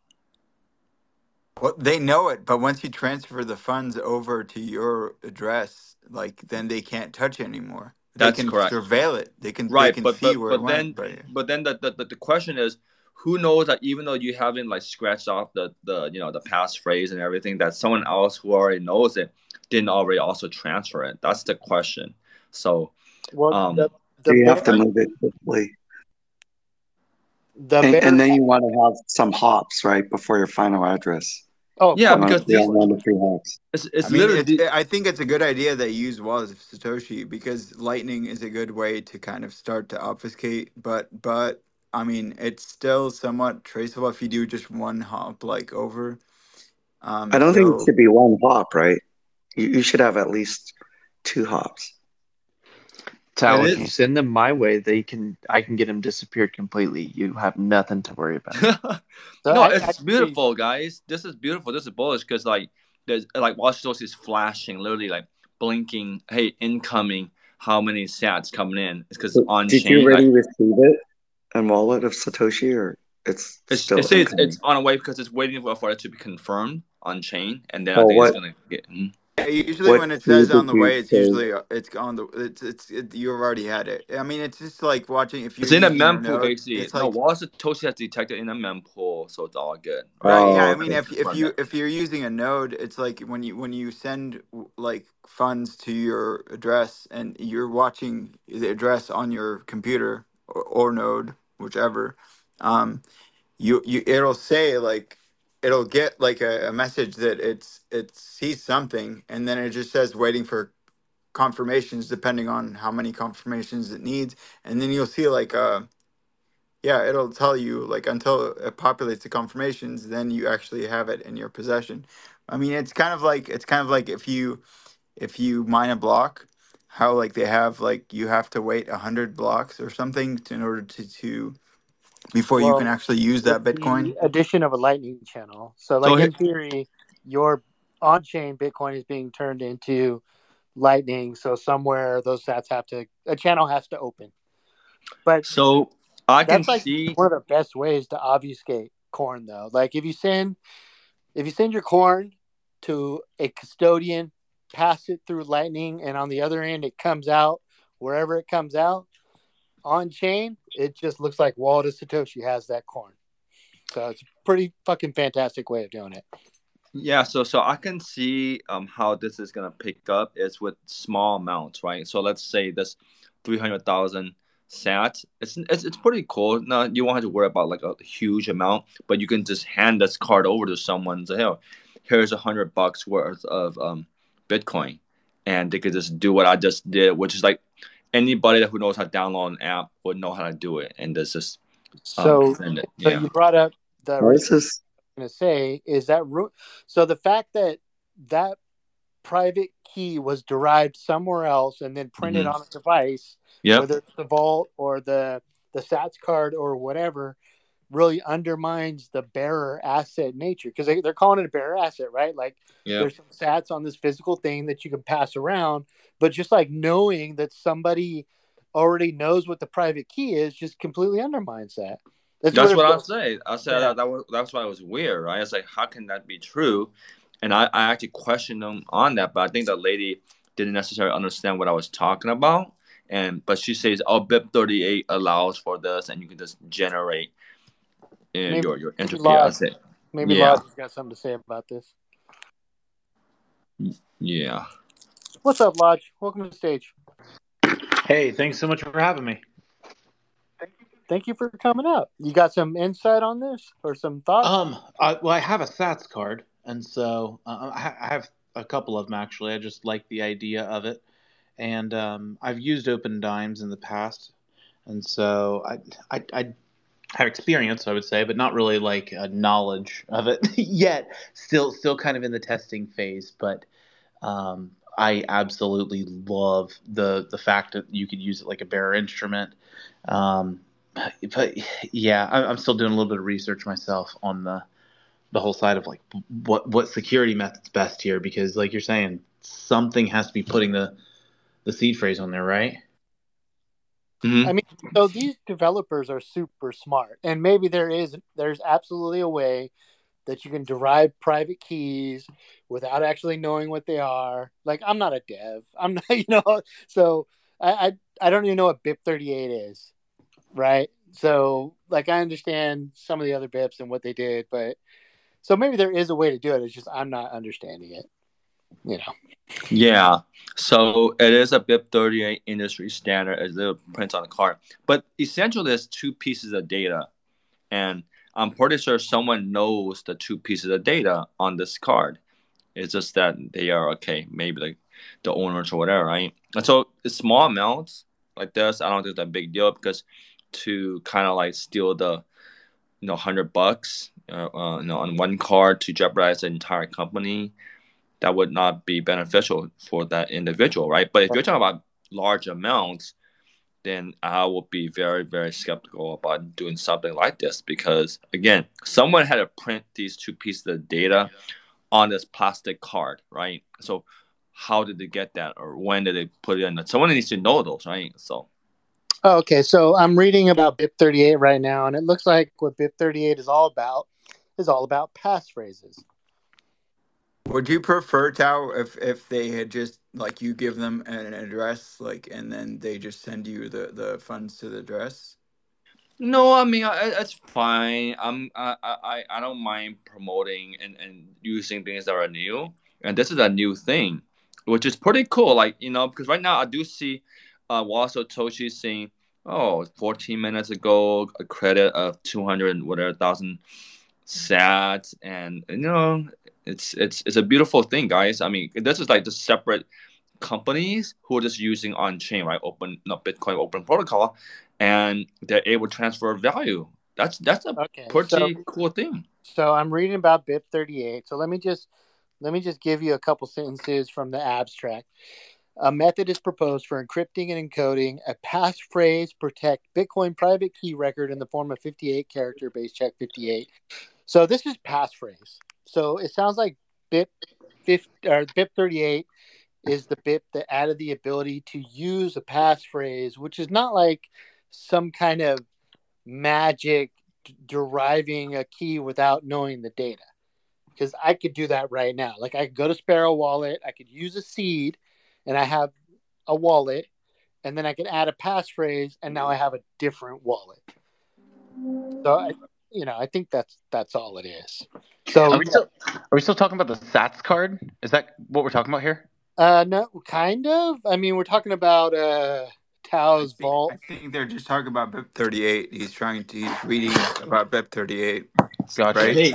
Well, they know it, but once you transfer the funds over to your address, like then they can't touch it anymore. They can correct. surveil it. They can they Right, can but see but where but it then went. But but then the, the the the question is, who knows that even though you haven't like scratched off the the you know the passphrase and everything, that someone else who already knows it didn't already also transfer it. That's the question. So Well, um, the So the you have to move it quickly. The And, and then you want to have some hops, right, before your final address. Oh, yeah, You course. want because to be these on one to three hops. it's I mean, literally it's, I think it's a good idea that you use Wallet of Satoshi because Lightning is a good way to kind of start to obfuscate. But but I mean, it's still somewhat traceable if you do just one hop like over. Um, I don't think it should be one hop, right? You, you should have at least two hops. Tao, it if you is. send them my way, they can I can get them disappeared completely. You have nothing to worry about. <laughs> So no, I it's actually beautiful, guys. This is beautiful. This is bullish because like there's like Watch Source is flashing, literally like blinking. Hey, incoming. How many sats coming in? It's because on Did you chain. already Like, receive it And wallet of Satoshi, or it's it's still it says it's on a way because it's waiting for, for it to be confirmed on chain, and then I Oh, think it's gonna get. mhm. Yeah, usually what when it key says on the way, you it's say? usually uh, it's on the it's it's it, you've already had it. I mean, it's just like watching if you're in a using your mempool, node. AC. It's No, like Wall Satoshi has detected in a mempool, so it's all good. right, Oh, yeah. I mean, okay. if if you if you're using a node, it's like when you when you send w- like funds to your address and you're watching the address on your computer or, or node, whichever. Um, you you it'll say like it'll get like a, a message that it's it sees something and then it just says waiting for confirmations depending on how many confirmations it needs and then you'll see like uh yeah it'll tell you like until it populates the confirmations then you actually have it in your possession. I mean it's kind of like it's kind of like if you if you mine a block how like they have like you have to wait a hundred blocks or something to, in order to to before you can actually use that bitcoin the addition of a Lightning channel. So, So like here, in theory, your on-chain Bitcoin is being turned into Lightning. So somewhere those sats have to a channel has to open. But so I can like see. one of the best ways to obfuscate corn, though. Like if you send if you send your corn to a custodian, pass it through Lightning, and on the other end it comes out wherever it comes out on chain, it just looks like Wallet Satoshi has that corn. So it's a pretty fucking fantastic way of doing it. Yeah, so so I can see um how this is gonna pick up is with small amounts, right? So let's say this three hundred thousand sats. It's, it's it's pretty cool. Now you won't have to worry about like a huge amount, but you can just hand this card over to someone and say, "Hey, here's a hundred bucks worth of um Bitcoin," and they could just do what I just did, which is like anybody who knows how to download an app would know how to do it, and this just um So, send it. so Yeah. you brought up the Well, this is going to say is that ru- so the fact that that private key was derived somewhere else and then printed Mhm. on a device Yep. whether it's the vault or the the Satscard or whatever really undermines the bearer asset nature because they, they're calling it a bearer asset, right? Like Yeah. there's some sats on this physical thing that you can pass around, but just like knowing that somebody already knows what the private key is just completely undermines that. That's, it what I'm feels- saying. I said Yeah. that, that was that's why it was weird, right? It's like how can that be true? And I, I actually questioned them on that, but I think the lady didn't necessarily understand what I was talking about. And but she says, "Oh, BIP thirty eight allows for this, and you can just generate uh, Maybe- your your maybe entropy Lodge- asset." Maybe yeah, Lodge has got something to say about this. yeah. What's up, Lodge? Welcome to the stage. Hey, thanks so much for having me. Thank you for coming up. You got some insight on this or some thoughts? Um, I, well, I have a Satscard, and so uh, I ha- I have a couple of them actually. I just like the idea of it, and um, I've used Opendimes in the past, and so I, I, I have experience, I would say, but not really like a knowledge of it <laughs> yet. Still, still kind of in the testing phase, but um, I absolutely love the the fact that you could use it like a bearer instrument. Um, but yeah, I- I'm still doing a little bit of research myself on the the whole side of like what what security methods best here because like you're saying something has to be putting the the seed phrase on there, right? Mm-hmm. I mean, so these developers are super smart, and maybe there is there's absolutely a way that you can derive private keys without actually knowing what they are. Like I'm not a dev, <laughs> I'm not, you know, so I I, I don't even know what BIP38 is, right? So like I understand some of the other BIPs and what they did, but so maybe there is a way to do it. It's just I'm not understanding it, you know. Yeah. So it is a BIP 38 industry standard as it prints on the card. But essentially, there's two pieces of data. And I'm pretty sure someone knows the two pieces of data on this card. It's just that they are, okay, maybe like the owners or whatever, right? And so it's small amounts like this. I don't think it's a big deal because to kind of like steal the, you know, 100 bucks, uh, uh, you know, on one card to jeopardize the entire company that would not be beneficial for that individual, right? But if you're talking about large amounts, then I would be very, very skeptical about doing something like this because, again, someone had to print these two pieces of data on this plastic card, right? So, how did they get that, or when did they put it in? Someone needs to know those, right? So, Oh, okay, so I'm reading about BIP38 right now, and it looks like what BIP38 is all about is all about passphrases. Would you prefer Tao if if they had just like you give them an address like and then they just send you the the funds to the address? No, I mean I, it's fine. I'm I, I I don't mind promoting and, and using things that are new, and this is a new thing, which is pretty cool. Like you know, because right now I do see, uh, Waso Toshi saying, oh, 14 minutes ago, a credit of 200 whatever thousand sat and you know, it's it's it's a beautiful thing, guys. I mean, this is like the separate companies who are just using on chain, right? Open, not Bitcoin open protocol, and they're able to transfer value. That's that's a pretty so- cool thing. So I'm reading about BIP38. So let me just let me just give you a couple sentences from the abstract. A method is proposed for encrypting and encoding a passphrase protect Bitcoin private key record in the form of 58 character base check 58. So this is passphrase. So it sounds like BIP 50, or BIP38 is the BIP that added the ability to use a passphrase, which is not like some kind of magic d- deriving a key without knowing the data. Because I could do that right now. Like I could go to Sparrow Wallet, I could use a seed, and I have a wallet, and then I can add a passphrase, and now I have a different wallet. So I, you know, I think that's that's all it is. So are we still are we still talking about the Sats card? Is that what we're talking about here? Uh, no, kind of. I mean, we're talking about uh Tao's vault. I think they're just talking about BIP 38. He's trying to he's reading about BIP 38. Gotcha. Right? Hey,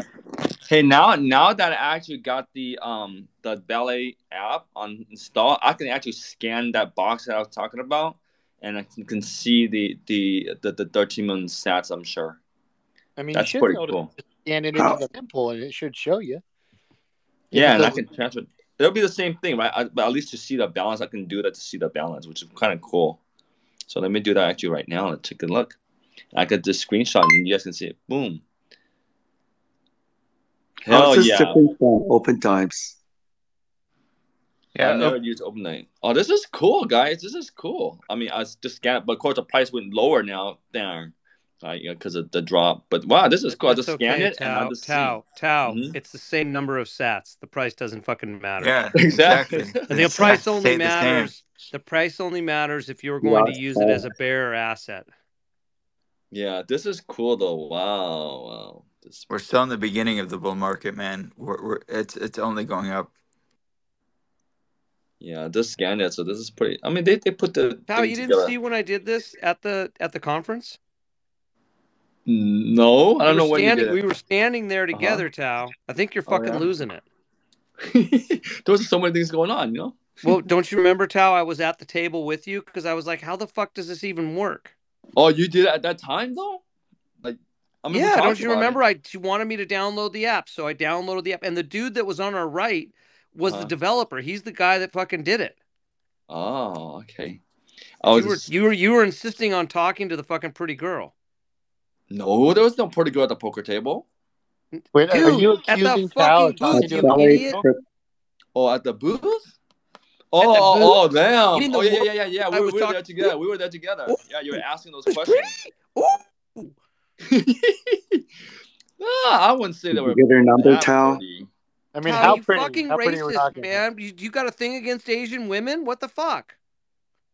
hey, now now that I actually got the um the Ballet app on install, I can actually scan that box that I was talking about, and I can, can see the the the, the 13 million stats. I'm sure. I mean, That's you should pretty be able cool. to scan it into the mempool, and it should show you. Yeah, and I can transfer. It'll be the same thing, right? I, but at least to see the balance, I can do that to see the balance, which is kind of cool. So let me do that actually right now. Let's take a look. I could just screenshot and you guys can see it. Boom. How Hell is yeah. different Opendimes? Yeah, I've never used Opendime. Oh, this is cool, guys. This is cool. I mean, I just scanned, but of course the price went lower now. There, right? Yeah, because of the drop. But wow, this is cool. I just scanned okay, it and I Tao. just see. Tao, Tao. Mhm. It's the same number of sats. The price doesn't fucking matter. Yeah, <laughs> Exactly. exactly. The The price only stay the same. matters. The price only matters if you're going to use it as a bearer asset. Yeah, this is cool though. Wow, wow. This We're still in the beginning of the bull market, man. We're, we're it's it's only going up. yeah, just scanned it. So this is pretty. I mean, they, they put the Tao, thing you didn't together. see when I did this at the at the conference? No, I don't know you standing, we were standing there Uh-huh. together, Tao. I think you're Oh fucking yeah. losing it. <laughs> There was so many things going on, you know. Well, don't you remember, Tao? I was at the table with you because I was like, "How the fuck does this even work?" Oh, you did it at that time though. Like, I mean, yeah, don't you about it. remember? I she wanted me to download the app, so I downloaded the app, and the dude that was on our right was the Uh-huh. developer. He's the guy that fucking did it. Oh, okay. I was You were just, you were you were insisting on talking to the fucking pretty girl, no, there was no pretty good at the poker table. Wait, are you accusing Tao fucking of talking to you a Sorry, idiot. Oh, at the booth. Oh, the oh, booth. oh, damn. You mean the Oh, yeah, yeah, yeah, yeah, yeah. We, we were there talking to? together. We were there together. Oh, Yeah, you were asking those questions. pretty. Oh. Ah, I wouldn't say Did they you were get her number, that I mean, Tao, how you pretty? fucking How pretty we're racist, talking? man. You, you got a thing against Asian women? What the fuck?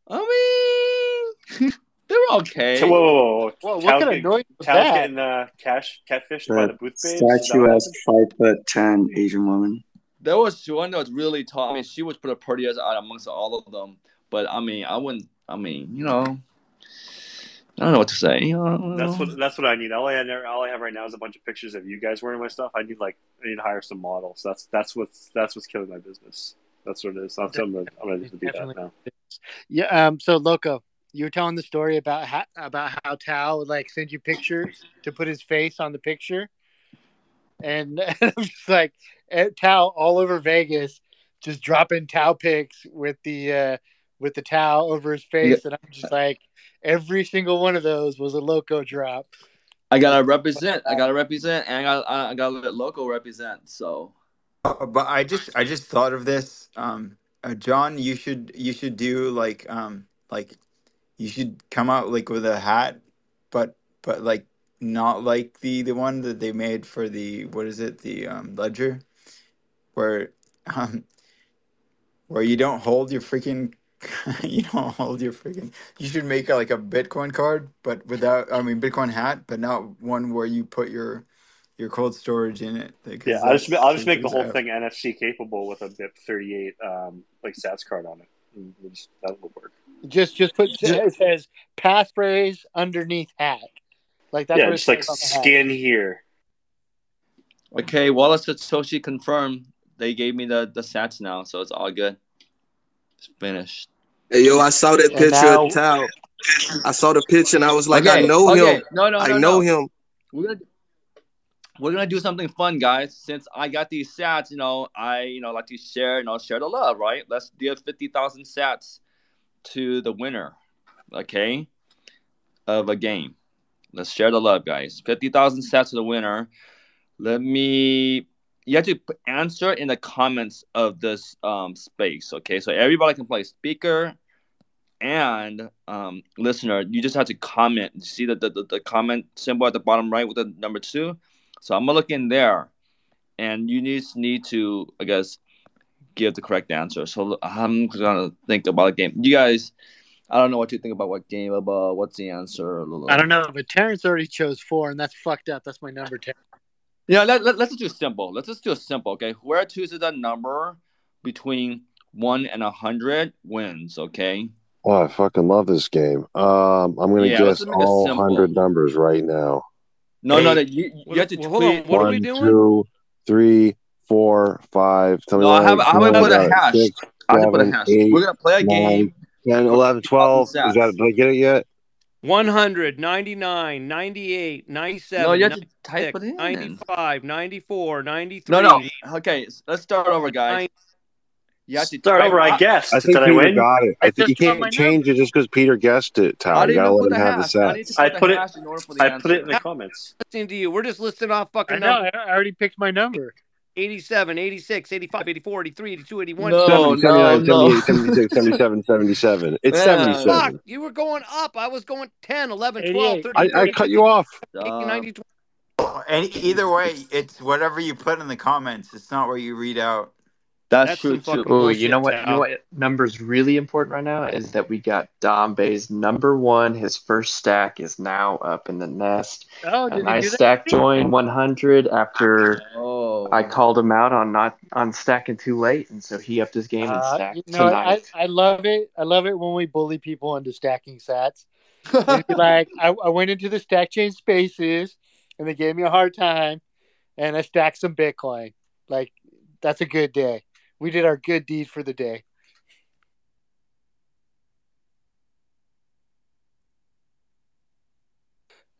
I mean, <laughs> they were okay. So, whoa, whoa, whoa, whoa. Whoa, what kind of getting, noise was Cal's that? getting uh, cash catfished by The the booth babes. Is statue what five foot ten Asian woman. There was one that was really tall. I mean, she was pretty prettiest out amongst all of them. But I mean, I wouldn't. I mean, you know, I don't know what to say. You know, That's what that's what I need. All I have, all I have right now is a bunch of pictures of you guys wearing my stuff. I need like I need to hire some models. That's that's what's that's what's killing my business. That's what it is. That's, I'm gonna I'm gonna do that now. Yeah. Um. So, Loco, you were telling the story about how about how Tao would like send you pictures to put his face on the picture, and, <laughs> I'm just like eh, Tao all over Vegas, just dropping Tao pics with the uh with the Tao over his face, and I'm just like, every single one of those was a Loco drop. I gotta represent. I gotta represent, and I got I gotta let local represent. So Uh, But I just I just thought of this. Um, uh, John, you should you should do like um like you should come out like with a hat, but but like not like the the one that they made for the what is it the um ledger, where um where you don't hold your freaking <laughs> you don't hold your freaking you should make like a Bitcoin card, but without I mean Bitcoin hat, but not one where you put your your cold storage in it. Because Yeah, I'll just that's I'll just make the whole thing NFC capable with a BIP 38 um like Satscard on it. And we'll just, that will work. Just just put it says passphrase underneath hat, like that's yeah, what it just like says on the hat. scan here. okay, Wallace Satoshi confirmed. They gave me the the sats now, so it's all good. It's finished. Hey, yo, I saw that And picture now- of Tao. I saw the picture and I was like, I know okay. him. No, no, I no, know no. him. We're gonna we're gonna do something fun, guys. Since I got these sats, you know, I you know like to share, you know, share the love, right? Let's give fifty thousand sats to the winner, okay, of a game. Let's share the love, guys. Fifty thousand sats to the winner. Let me. You have to answer in the comments of this um, space, okay? So everybody can play speaker and um, listener. You just have to comment. You see the, the, the, comment symbol at the bottom right with the number two. So I'm gonna look in there, and you need need to, I guess, give the correct answer. So I'm gonna think about a game. You guys, I don't know what you think about what game about what's the answer. I don't know, but Terrence already chose four, and that's fucked up. That's my number ten. Yeah, let, let, let's just do a simple. Let's just do a simple, okay? Whoever chooses a number between one and a hundred wins, okay? Oh, I fucking love this game. Um, I'm gonna Yeah, guess all hundred numbers right now. No, no, Eight. no. You, you have to Well, hold on, tweet. what are we doing? two, three, four, five. Tell me No, I when have. I have to count put a uh, hash. Six, I have to put a hash. eight, We're gonna play a nine, game. 10, 11, 12. Is that, did I get it yet? 100, 99, 98, 97, No, you have to type it in. 95, 94, 93. No, no. Okay, let's start over, guys. You have to Start over. I I- guessed. I think Did I Peter win? got it. I think you just got my can't change it just because Peter guessed it, I Tyler. You gotta let put him have the hash. I need sets. to I put put it. in order for the I answer. put it in the comments. Listening to you. We're just listing off I fucking know. numbers. I I already picked my number. 87, 86, 85, 84, 83, 82, 81. No, 70, no, 79, no. 78, 76, 77, 77. It's Man. 77. Fuck, you were going up. I was going 10, 11, 12, 88. 13, I, I 14, cut you off. 18, Uh, 19, 20. And either way, it's whatever you put in the comments. It's not what you read out. That's, That's true too. fucking Oh, you know what? You know Tao. what number's really important right now is that we got Dom Bay's number one. His first stack is now up in the nest. Oh, A did he nice stack join 100 after Oh, I called him out on not on stacking too late, and so he upped his game and Uh, stacked you know, I, tonight. I love it. I love it when we bully people into stacking sats. Like, <laughs> I, I went into the stack chain spaces and they gave me a hard time and I stacked some Bitcoin. Like, that's a good day. We did our good deed for the day.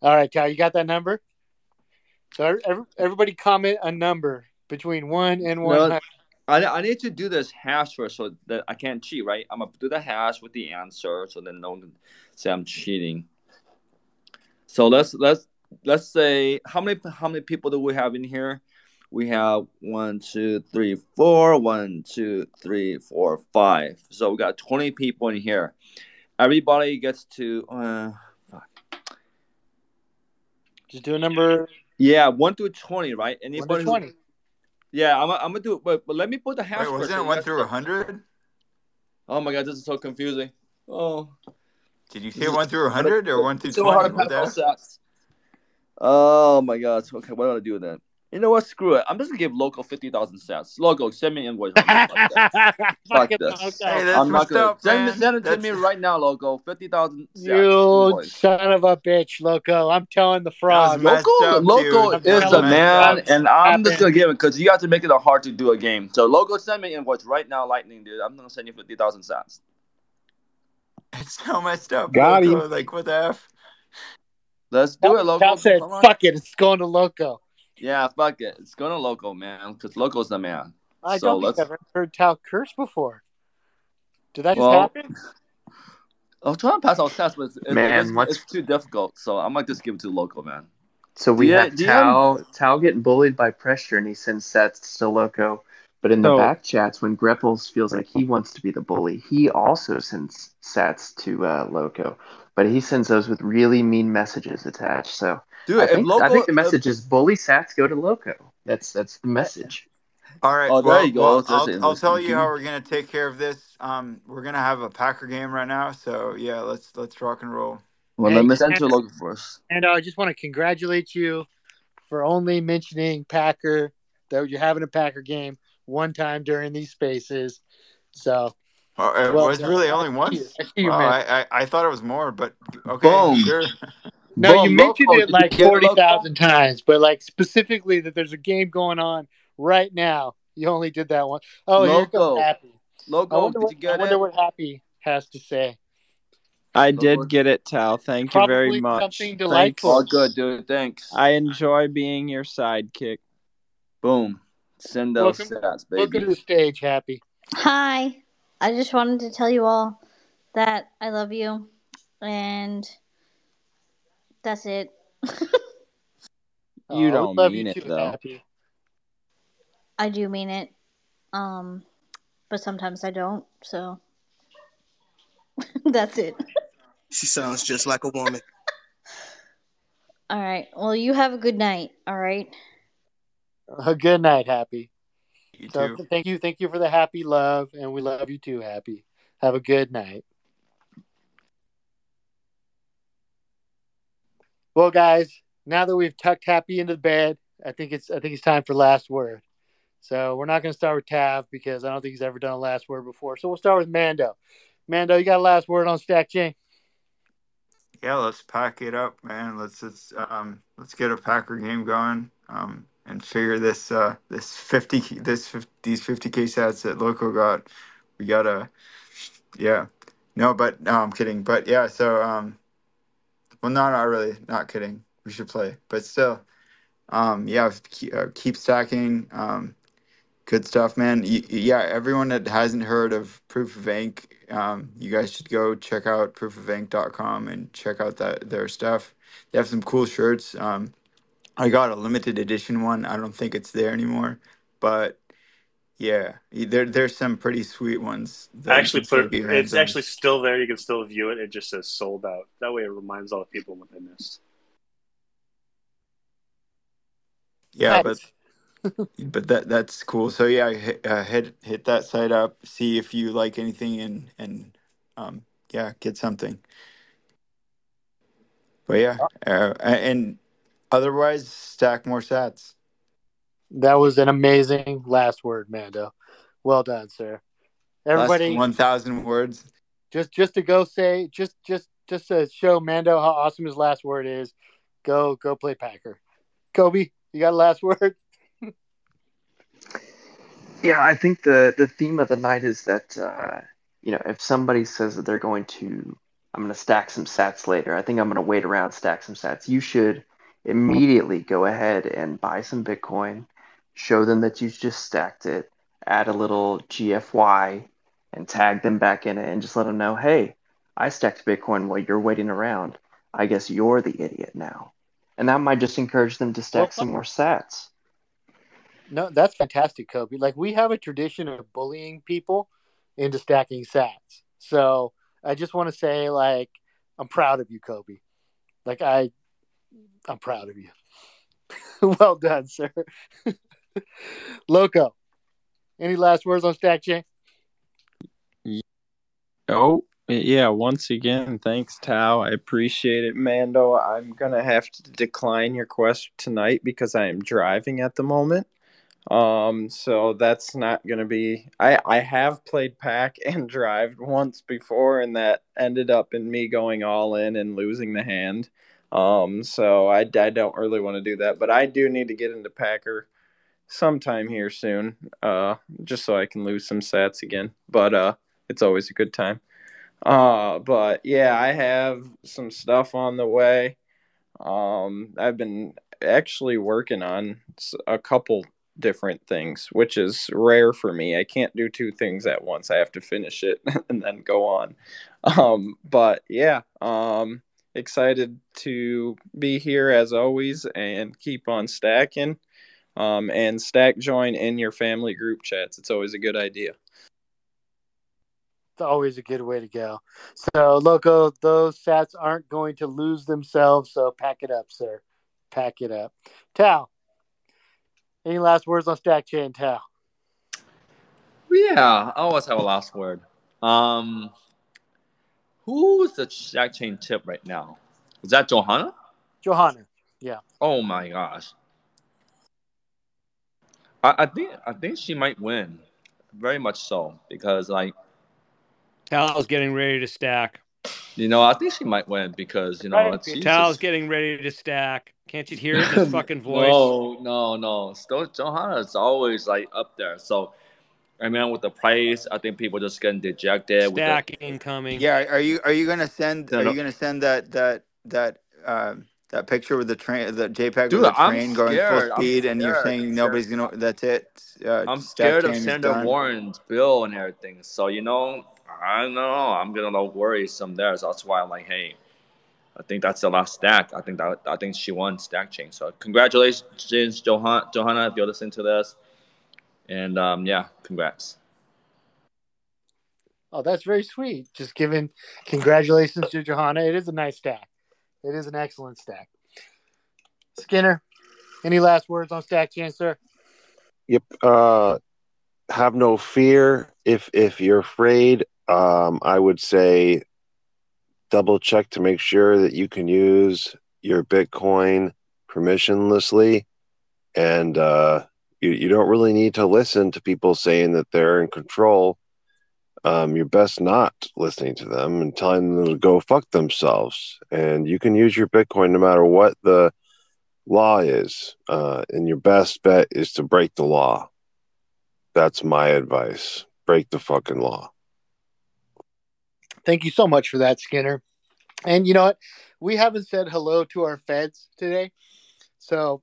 All right, Cal, you got that number? So every, everybody comment a number between one and one No. I, I need to do this hash first so that I can't cheat, right? I'm gonna do the hash with the answer so then no one can say I'm cheating. So let's let's let's say how many how many people do we have in here? We have one, two, three, four, one, two, three, four, five. So we got 20 people in here. Everybody gets to uh Just do a number yeah, one through 20, right? one Anybody to twenty. Yeah, I'm, I'm gonna do it, but, but let me put the hash Wait, wasn't it one through a hundred? Oh my god, this is so confusing. Oh, Did you say one through a hundred or one through it's so hard twenty? to pass all sets. Oh my god. Okay, what do I do then? You know what? Screw it. I'm just gonna give Loco fifty thousand cents. Loco, send me an invoice. Fuck this. <laughs> Fuck this. loco. Hey, that's I'm not gonna up, send, me, send it to me <laughs> right now, Loco. Fifty thousand sats. You invoice. son of a bitch, loco. I'm telling the frog. messed Local, up, local dude. is That the man, messed up. and I'm just gonna give it because you have to make it hard to do a game. So, Loco, send me an invoice right now, Lightning, dude. I'm gonna send you fifty thousand cents. It's so messed up. Got Loco. him. Like what the f? Let's do it, Loco. Cal said, Come on. fuck it, it's going to loco. Yeah, fuck it. It's going to Loco, man, because Loco's the man. I So don't think let's- I've ever heard Tal curse before. Did that just Well, happen? I'm trying to pass out stats, but it's, it- Man, it's, what's- it's too difficult. So I might just give it to Loco, man. So we Yeah, have do you- Tao Tao getting bullied by pressure, and he sends sats to Loco. But in the So- back chats, when Grepples feels like he wants to be the bully, he also sends sats to uh, Loco. But he sends those with really mean messages attached. So Dude, I think, Loco, I think the if- message is bully sats go to Loco. That's that's the message. All right. Oh, there well, you go. well, I'll. I'll tell you how we're gonna take care of this. Um, we're gonna have a Packer game right now, so yeah, let's let's rock and roll. well, let me send to and- Loco first. And I just want to congratulate you for only mentioning Packer, that you're having a Packer game one time during these spaces. So, Oh, it Well was done. really only see once. I see you, Wow. I, I I thought it was more, but okay, Boom. sure. no, Boom, you mentioned local. it like get it, local? 40,000 times, but like specifically that there's a game going on right now. You only did that one. Oh, here Loco. comes Happy. I Local, wonder, did what, you I wonder it? what Happy has to say. I Local. did get it, Tal. Thank you very much. something Thanks. delightful. All good, dude. Thanks. I enjoy being your sidekick. Boom. Send those Welcome, stats, welcome to baby. the stage, Happy. Hi. I just wanted to tell you all that I love you and that's it. <laughs> You Oh, don't love mean you it, too, though. Happy. I do mean it. Um but sometimes I don't, so <laughs> that's it. She sounds just like a woman. All right. Well, you have a good night, all right? A good night, Happy. You So too. thank you, thank you for the happy love, and we love you too, Happy. Have a good night. Well, guys, now that we've tucked Happy into bed, I think it's I think it's time for last word. So we're not going to start with Tav because I don't think he's ever done a last word before. So we'll start with Mando. Mando, you got a last word on Stack Chain? Yeah, let's pack it up, man. Let's let's um let's get a Packer game going. Um and figure this uh this fifty this 50, these fifty k sats that Loco got. We gotta yeah. No, but no, I'm kidding. But yeah, so um well no not really, not kidding. We should play. But still. Um yeah, keep, uh, keep stacking. Um Good stuff, man. Y- yeah, everyone that hasn't heard of Proof of Ink, um, you guys should go check out proofofink.com and check out that their stuff. They have some cool shirts. Um, I got a limited edition one. I don't think it's there anymore, but yeah, y- there there's some pretty sweet ones I that you actually can still put get it, your it's hands on. actually still there. You can still view it. It just says sold out. That way, it reminds all the people what they missed. Yeah, but but that that's cool. So yeah, hit, uh, hit hit that site up, see if you like anything, and and um, yeah, get something. But yeah, uh, a- and otherwise, stack more sats. That was an amazing last word, Mando. Well done, sir. Everybody, one thousand words. just just to go say, just just just to show Mando how awesome his last word is. Go go play Packer. Kobe, you got a last word? <laughs> Yeah, I think the the theme of the night is that uh, you know if somebody says that they're going to, I'm going to stack some sats later. I think I'm going to wait around, stack some sats. You should immediately go ahead and buy some Bitcoin, show them that you've just stacked it, add a little GFY, and tag them back in it, and just let them know, hey, I stacked Bitcoin while you're waiting around. I guess you're the idiot now, and that might just encourage them to stack some more sats. No, that's fantastic, Kobe. Like we have a tradition of bullying people into stacking sats. So I just want to say, like, I'm proud of you, Kobe. Like I, I'm proud of you. <laughs> well done, sir. <laughs> Loco, any last words on Stack Chain? Oh, yeah. Once again, thanks, Tao. I appreciate it. Mando, I'm going to have to decline your quest tonight because I am driving at the moment. Um, so that's not going to be. I, I have played pack <laughs> and drive once before, and that ended up in me going all in and losing the hand. Um, so I, I don't really want to do that, but I do need to get into Packer sometime here soon, uh, just so I can lose some sats again. But uh, it's always a good time. Uh, but yeah, I have some stuff on the way. Um, I've been actually working on a couple different things, which is rare for me. I can't do two things at once. I have to finish it <laughs> and then go on. Um, but yeah, um, excited to be here as always and keep on stacking. Um, and stack join in your family group chats. It's always a good idea. It's always a good way to go. So, Loco, those sats aren't going to lose themselves. So, pack it up, sir. Pack it up. Tao, any last words on Stack Chain, Tao? Yeah, I always have a last word. Um, who's the stack chain tip right now? Is that Johanna? Johanna. Yeah. Oh my gosh. I, I think I think she might win, very much so because like Tal's getting ready to stack. you know I think she might win because you know it's she's Tal's just- getting ready to stack. Can't you hear it in his <laughs> fucking voice? No, no, no. Still, Johanna is always like up there. So, I mean, with the price, I think people just getting dejected. with the- Stack incoming. Yeah, are you are you gonna send No, are no. you gonna send that that that um that picture with the train the JPEG Dude, with the I'm train going scared. full speed and you're scared. saying nobody's gonna that's it. Uh, I'm scared of chain is Senator. Warren's bill and everything. So you know, I don't know. I'm gonna like, worry some there. So that's why I'm like, hey, I think that's the last stack. I think that I think she won stack chain. So congratulations, Johanna. Johanna, if you're listening to this, and um, yeah, congrats. Oh, that's very sweet. Just giving congratulations to Johanna. It is a nice stack. It is an excellent stack. Skinner, any last words on Stack Chain, sir? Yep. Uh, have no fear. If if you're afraid, um, I would say double check to make sure that you can use your Bitcoin permissionlessly, and uh, you you don't really need to listen to people saying that they're in control. Um, you're best not listening to them and telling them to go fuck themselves. And you can use your Bitcoin no matter what the law is. Uh, and your best bet is to break the law. That's my advice. Break the fucking law. Thank you so much for that, Skinner. And you know what? We haven't said hello to our feds today. So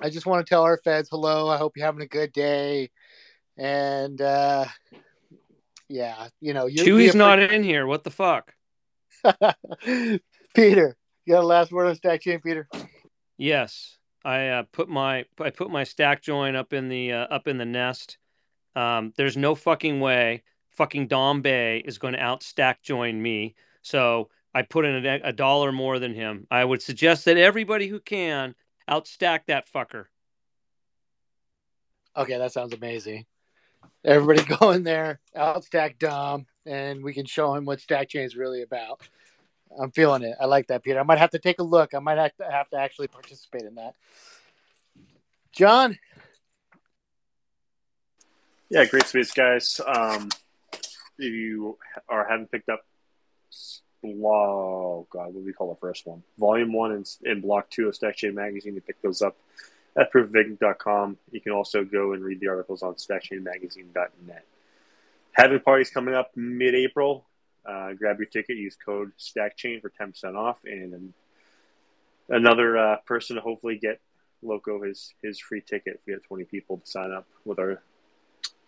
I just want to tell our feds hello. I hope you're having a good day. And uh, yeah, you know, you Chewy's not in here. What the fuck? <laughs> Peter, you got a last word on Stack Chain, Peter? Yes, I uh, put my I put my stack join up in the uh, up in the nest. Um, there's no fucking way fucking Dom Bay is going to out stack join me. So I put in a, a dollar more than him. I would suggest that everybody who can outstack that fucker. Okay, that sounds amazing. Everybody <laughs> go in there, outstack Dom, and we can show him what Stack Chain is really about. I'm feeling it. I like that, Peter. I might have to take a look. I might have to, have to actually participate in that. John, Yeah, great space, guys. Um, if you are haven't picked up, oh god, what do we call the first one? Volume one and, and block two of Stack Chain Magazine. You pick those up at proofofink.com. You can also go and read the articles on stackchainmagazine.net. Halving parties coming up mid-April. Uh, grab your ticket. Use code StackChain for ten percent off, and another uh, person to hopefully get Loco his his free ticket. If we get twenty people to sign up with our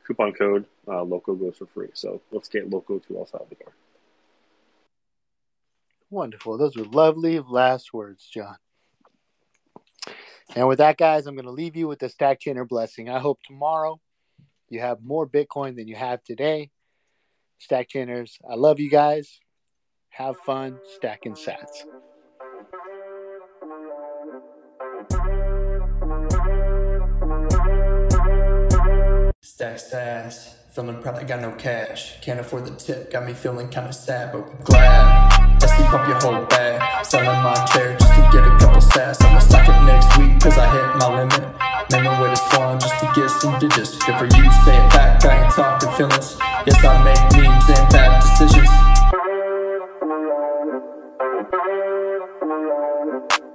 coupon code, uh, Loco goes for free. So let's get Loco to El Salvador. Wonderful. Those were lovely last words, John. And with that, guys, I'm going to leave you with the Stack Chainer blessing. I hope tomorrow you have more Bitcoin than you have today. Stack Chainers, I love you guys. Have fun stacking sats. Stack sass, feeling proud I got no cash. Can't afford the tip, got me feeling kinda sad, but glad. Up your whole bag. sit Selling my chair just to get a couple sats. I'ma stack it next week, cause I hit my limit. My way this long just to get some digits. Good for you, say it back, I ain't talking feelings. Yes, I make memes and bad decisions.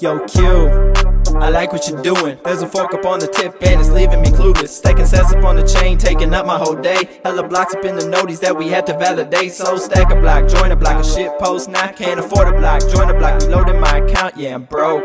Yo, Q, I like what you're doing. There's a fork up on the tip and it's leaving me clueless. Stacking sats up on the chain, taking up my whole day. Hella blocks up in the noties that we had to validate. So stack a block, join a block, a shit post. Now can't afford a block, join a block, reloading my account. Yeah, I'm broke.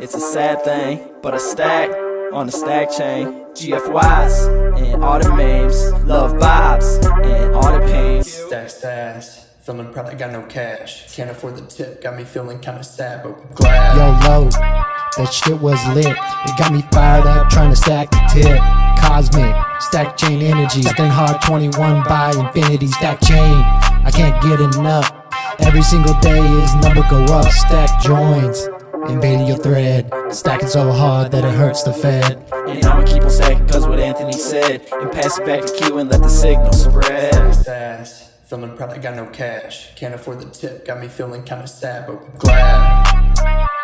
It's a sad thing, but a stack on the stack chain. GFYs and all the memes, love vibes and all the pains. Stack sass, feeling proud I got no cash. Can't afford the tip, got me feeling kinda sad, but glad. Yo, low, that shit was lit. It got me fired up trying to stack the tip. Cosmic, stack chain energy. Stacking hard 21 by infinity, stack chain. I can't get enough. Every single day is number go up. Stack joins, invading your thread. Stacking so hard that it hurts the Fed. And I'ma keep on stacking cause what Anthony said. And pass it back to Q and let the signal spread. I got no cash. Can't afford the tip, got me feeling kinda sad, but glad.